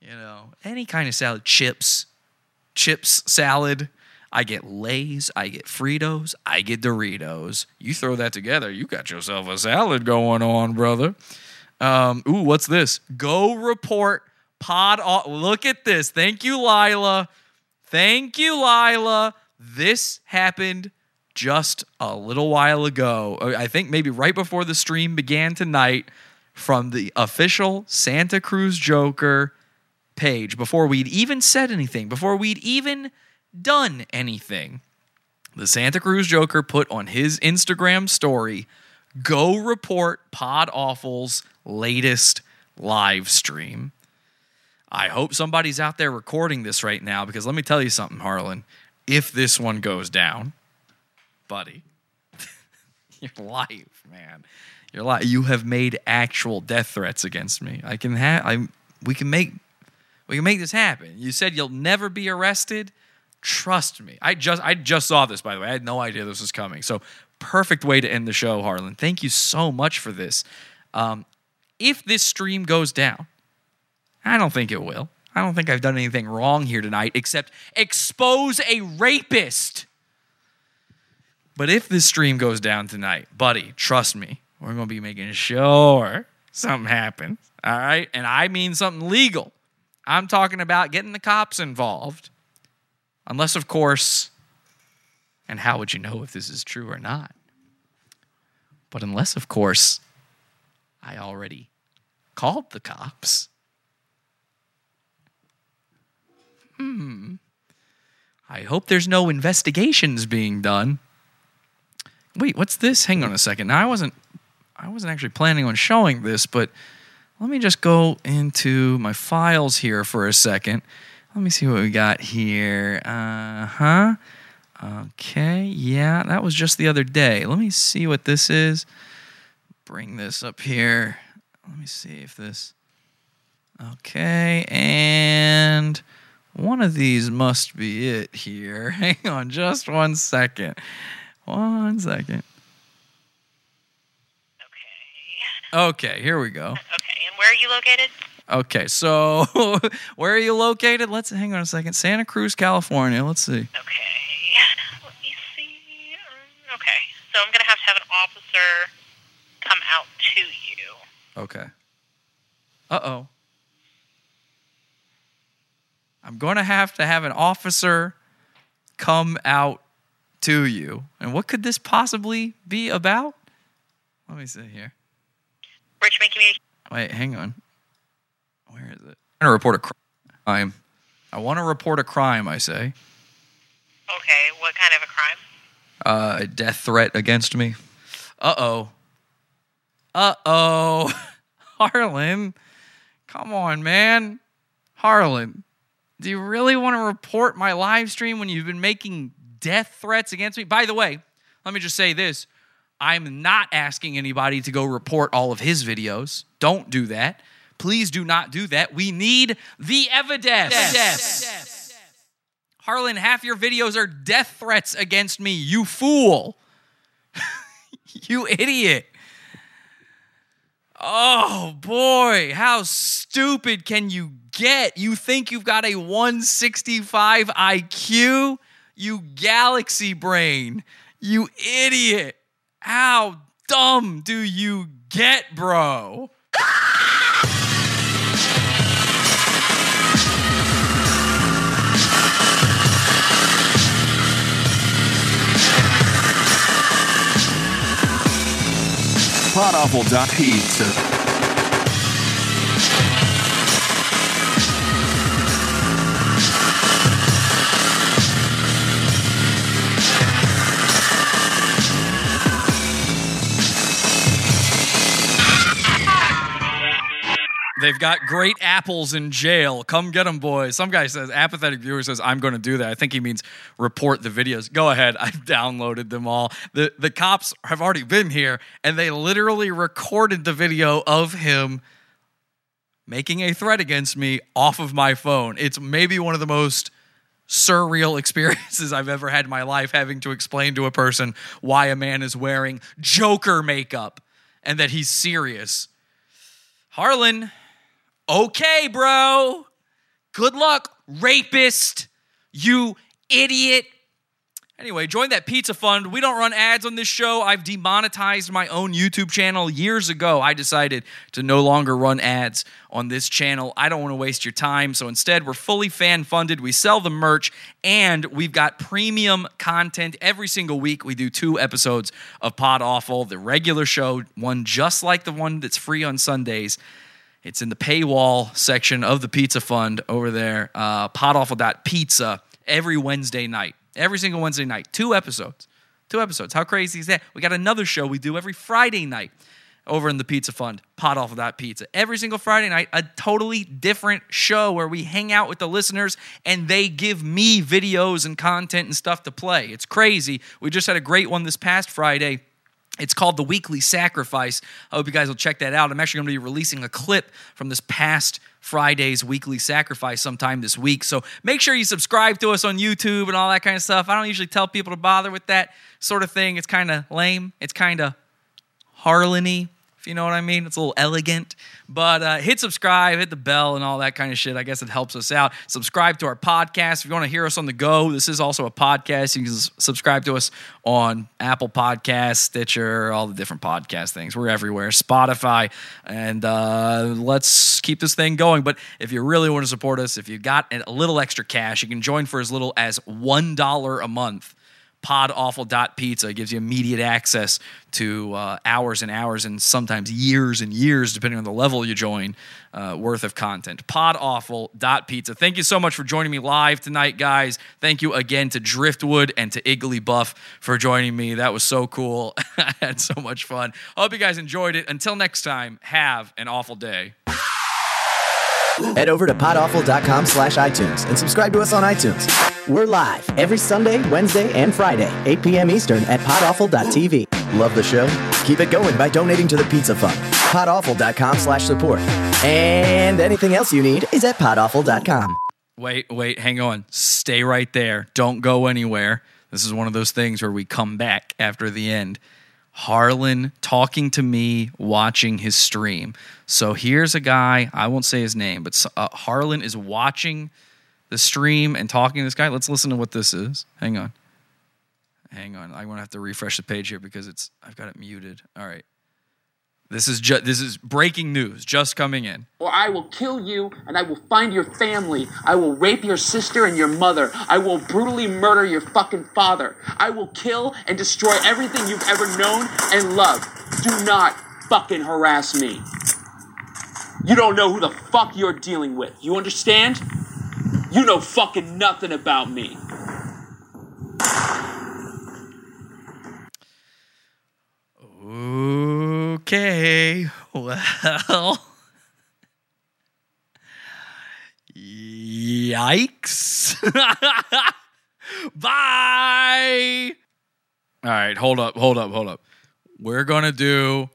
You know, any kind of salad. Chips, chips salad. I get Lay's, I get Fritos, I get Doritos. You throw that together, you got yourself a salad going on, brother. Um, ooh, what's this? Go report pod. Off. Look at this. Thank you, Lila. Thank you, Lila. This happened just a little while ago. I think maybe right before the stream began tonight from the official Santa Cruz Joker page before we'd even said anything, before we'd even done anything. The Santa Cruz Joker put on his Instagram story go report Pod Awful's latest live stream. I hope somebody's out there recording this right now because let me tell you something, Harlan. If this one goes down, buddy, *laughs* your life, man, your life, you have made actual death threats against me. I can have, I, we can make, we can make this happen. You said you'll never be arrested. Trust me. I just, I just saw this by the way. I had no idea this was coming. So perfect way to end the show, Harlan. Thank you so much for this. Um, if this stream goes down, I don't think it will. I don't think I've done anything wrong here tonight except expose a rapist. But if this stream goes down tonight, buddy, trust me, we're going to be making sure something happens. All right? And I mean something legal. I'm talking about getting the cops involved. Unless, of course, and how would you know if this is true or not? But unless, of course, I already called the cops. Hmm. I hope there's no investigations being done. Wait, what's this? Hang on a second. Now I wasn't I wasn't actually planning on showing this, but let me just go into my files here for a second. Let me see what we got here. Uh huh. Okay, yeah, that was just the other day. Let me see what this is. Bring this up here. Let me see if this. Okay, and one of these must be it here. *laughs* Hang on just one second. One second. Okay. Here we go. Okay, and where are you located? Okay, so *laughs* where are you located? Let's hang on a second. Santa Cruz, California. Let's see. Okay. Let me see. Um, Okay, so I'm gonna have to have an officer come out to you. Okay. Uh oh. I'm going to have to have an officer come out to you. And what could this possibly be about? Let me see here. Richmond Community. Wait, hang on. Where is it? I want to report a crime. I want to report a crime, I say. Okay, what kind of a crime? Uh, a death threat against me. Uh oh. Uh oh. *laughs* Harlan. Come on, man. Harlan. Do you really want to report my live stream when you've been making death threats against me? By the way, let me just say this I'm not asking anybody to go report all of his videos. Don't do that. Please do not do that. We need the evidence. Harlan, half your videos are death threats against me, you fool. *laughs* you idiot. Oh boy, how stupid can you get? You think you've got a 165 IQ? You galaxy brain. You idiot. How dumb do you get, bro? Podawful.pizza. They've got great apples in jail. Come get them, boys. Some guy says, apathetic viewer says, I'm going to do that. I think he means report the videos. Go ahead. *laughs* I've downloaded them all. The, the cops have already been here and they literally recorded the video of him making a threat against me off of my phone. It's maybe one of the most surreal *laughs* experiences I've ever had in my life having to explain to a person why a man is wearing Joker makeup and that he's serious. Harlan, okay, bro. Good luck, rapist. You idiot. Anyway, join that pizza fund. We don't run ads on this show. I've demonetized my own YouTube channel years ago. I decided to no longer run ads on this channel. I don't want to waste your time. So instead, we're fully fan funded. We sell the merch and we've got premium content every single week. We do two episodes of Pod Awful, the regular show, one just like the one that's free on Sundays. It's in the paywall section of the Pizza Fund over there, uh, podawful.pizza every Wednesday night. Every single Wednesday night. Two episodes. Two episodes. How crazy is that? We got another show we do every Friday night over in the Pizza Fund, Pot Off of That Pizza. Every single Friday night, a totally different show where we hang out with the listeners and they give me videos and content and stuff to play. It's crazy. We just had a great one this past Friday. It's called The Weekly Sacrifice. I hope you guys will check that out. I'm actually going to be releasing a clip from this past Friday's Weekly Sacrifice sometime this week. So make sure you subscribe to us on YouTube and all that kind of stuff. I don't usually tell people to bother with that sort of thing. It's kind of lame. It's kind of Harlan-y, if you know what I mean. It's a little elegant. But uh, hit subscribe, hit the bell, and all that kind of shit. I guess it helps us out. Subscribe to our podcast. If you want to hear us on the go, this is also a podcast. You can subscribe to us on Apple Podcasts, Stitcher, all the different podcast things. We're everywhere, Spotify. And uh, let's keep this thing going. But if you really want to support us, if you got a little extra cash, you can join for as little as $1 a month podawful.pizza It gives you immediate access to uh, hours and hours and sometimes years and years depending on the level you join uh, worth of content. Podawful.pizza thank you so much for joining me live tonight guys. Thank you again to driftwood and to Igglybuff for joining me. That was so cool. *laughs* I had so much fun. I hope you guys enjoyed it. Until next time have an awful day Head over to podawful.com slash iTunes and subscribe to us on iTunes. We're live every Sunday, Wednesday, and Friday, 8 p.m. Eastern at podawful.tv. Love the show? Keep it going by donating to the Pizza Fund. podawful.com slash support. And anything else you need is at podawful.com. Wait, wait, hang on. Stay right there. Don't go anywhere. This is one of those things where we come back after the end. Harlan talking to me, watching his stream. So here's a guy, I won't say his name, but uh, Harlan is watching the stream and talking to this guy. Let's listen to what this is. Hang on. Hang on. I'm going to have to refresh the page here because it's I've got it muted. All right. This is ju- this is breaking news just coming in. or I will kill you and I will find your family. I will rape your sister and your mother. I will brutally murder your fucking father. I will kill and destroy everything you've ever known and loved. Do not fucking harass me. You don't know who the fuck you're dealing with. You understand? You know fucking nothing about me. Okay. Well. Yikes. *laughs* Bye. All right, hold up, hold up, hold up. We're going to do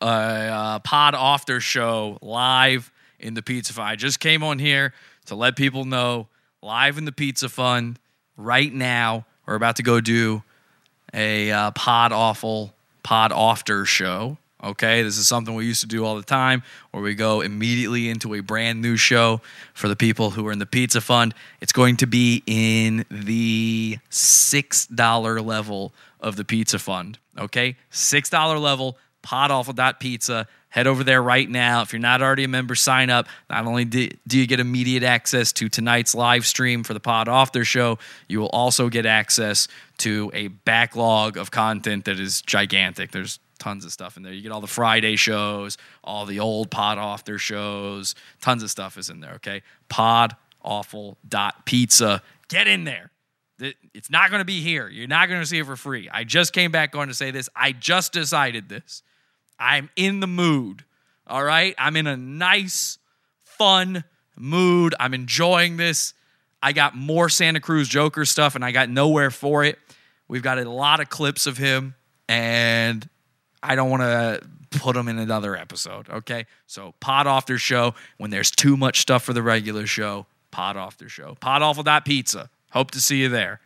a, uh pod awfter show live in the Pizza Fund. I just came on here to let people know live in the Pizza Fund right now. We're about to go do a uh, pod awful pod awfter show. Okay, this is something we used to do all the time where we go immediately into a brand new show for the people who are in the pizza fund. It's going to be in the $6 level of the pizza fund. Okay, $6 level, podawful.pizza. Head over there right now. If you're not already a member, sign up. Not only do do you get immediate access to tonight's live stream for the Pod Awfter Show, you will also get access to a backlog of content that is gigantic. There's Tons of stuff in there. You get all the Friday shows, all the old Pod Awfter shows. Tons of stuff is in there, okay? Podawful.pizza. Get in there. It's not going to be here. You're not going to see it for free. I just came back on to say this. I just decided this. I'm in the mood. All right? I'm in a nice, fun mood. I'm enjoying this. I got more Santa Cruz Joker stuff and I got nowhere for it. We've got a lot of clips of him and I don't want to put them in another episode, okay? So, pod awfter show. When there's too much stuff for the regular show, pod awfter show. pizza Hope to see you there.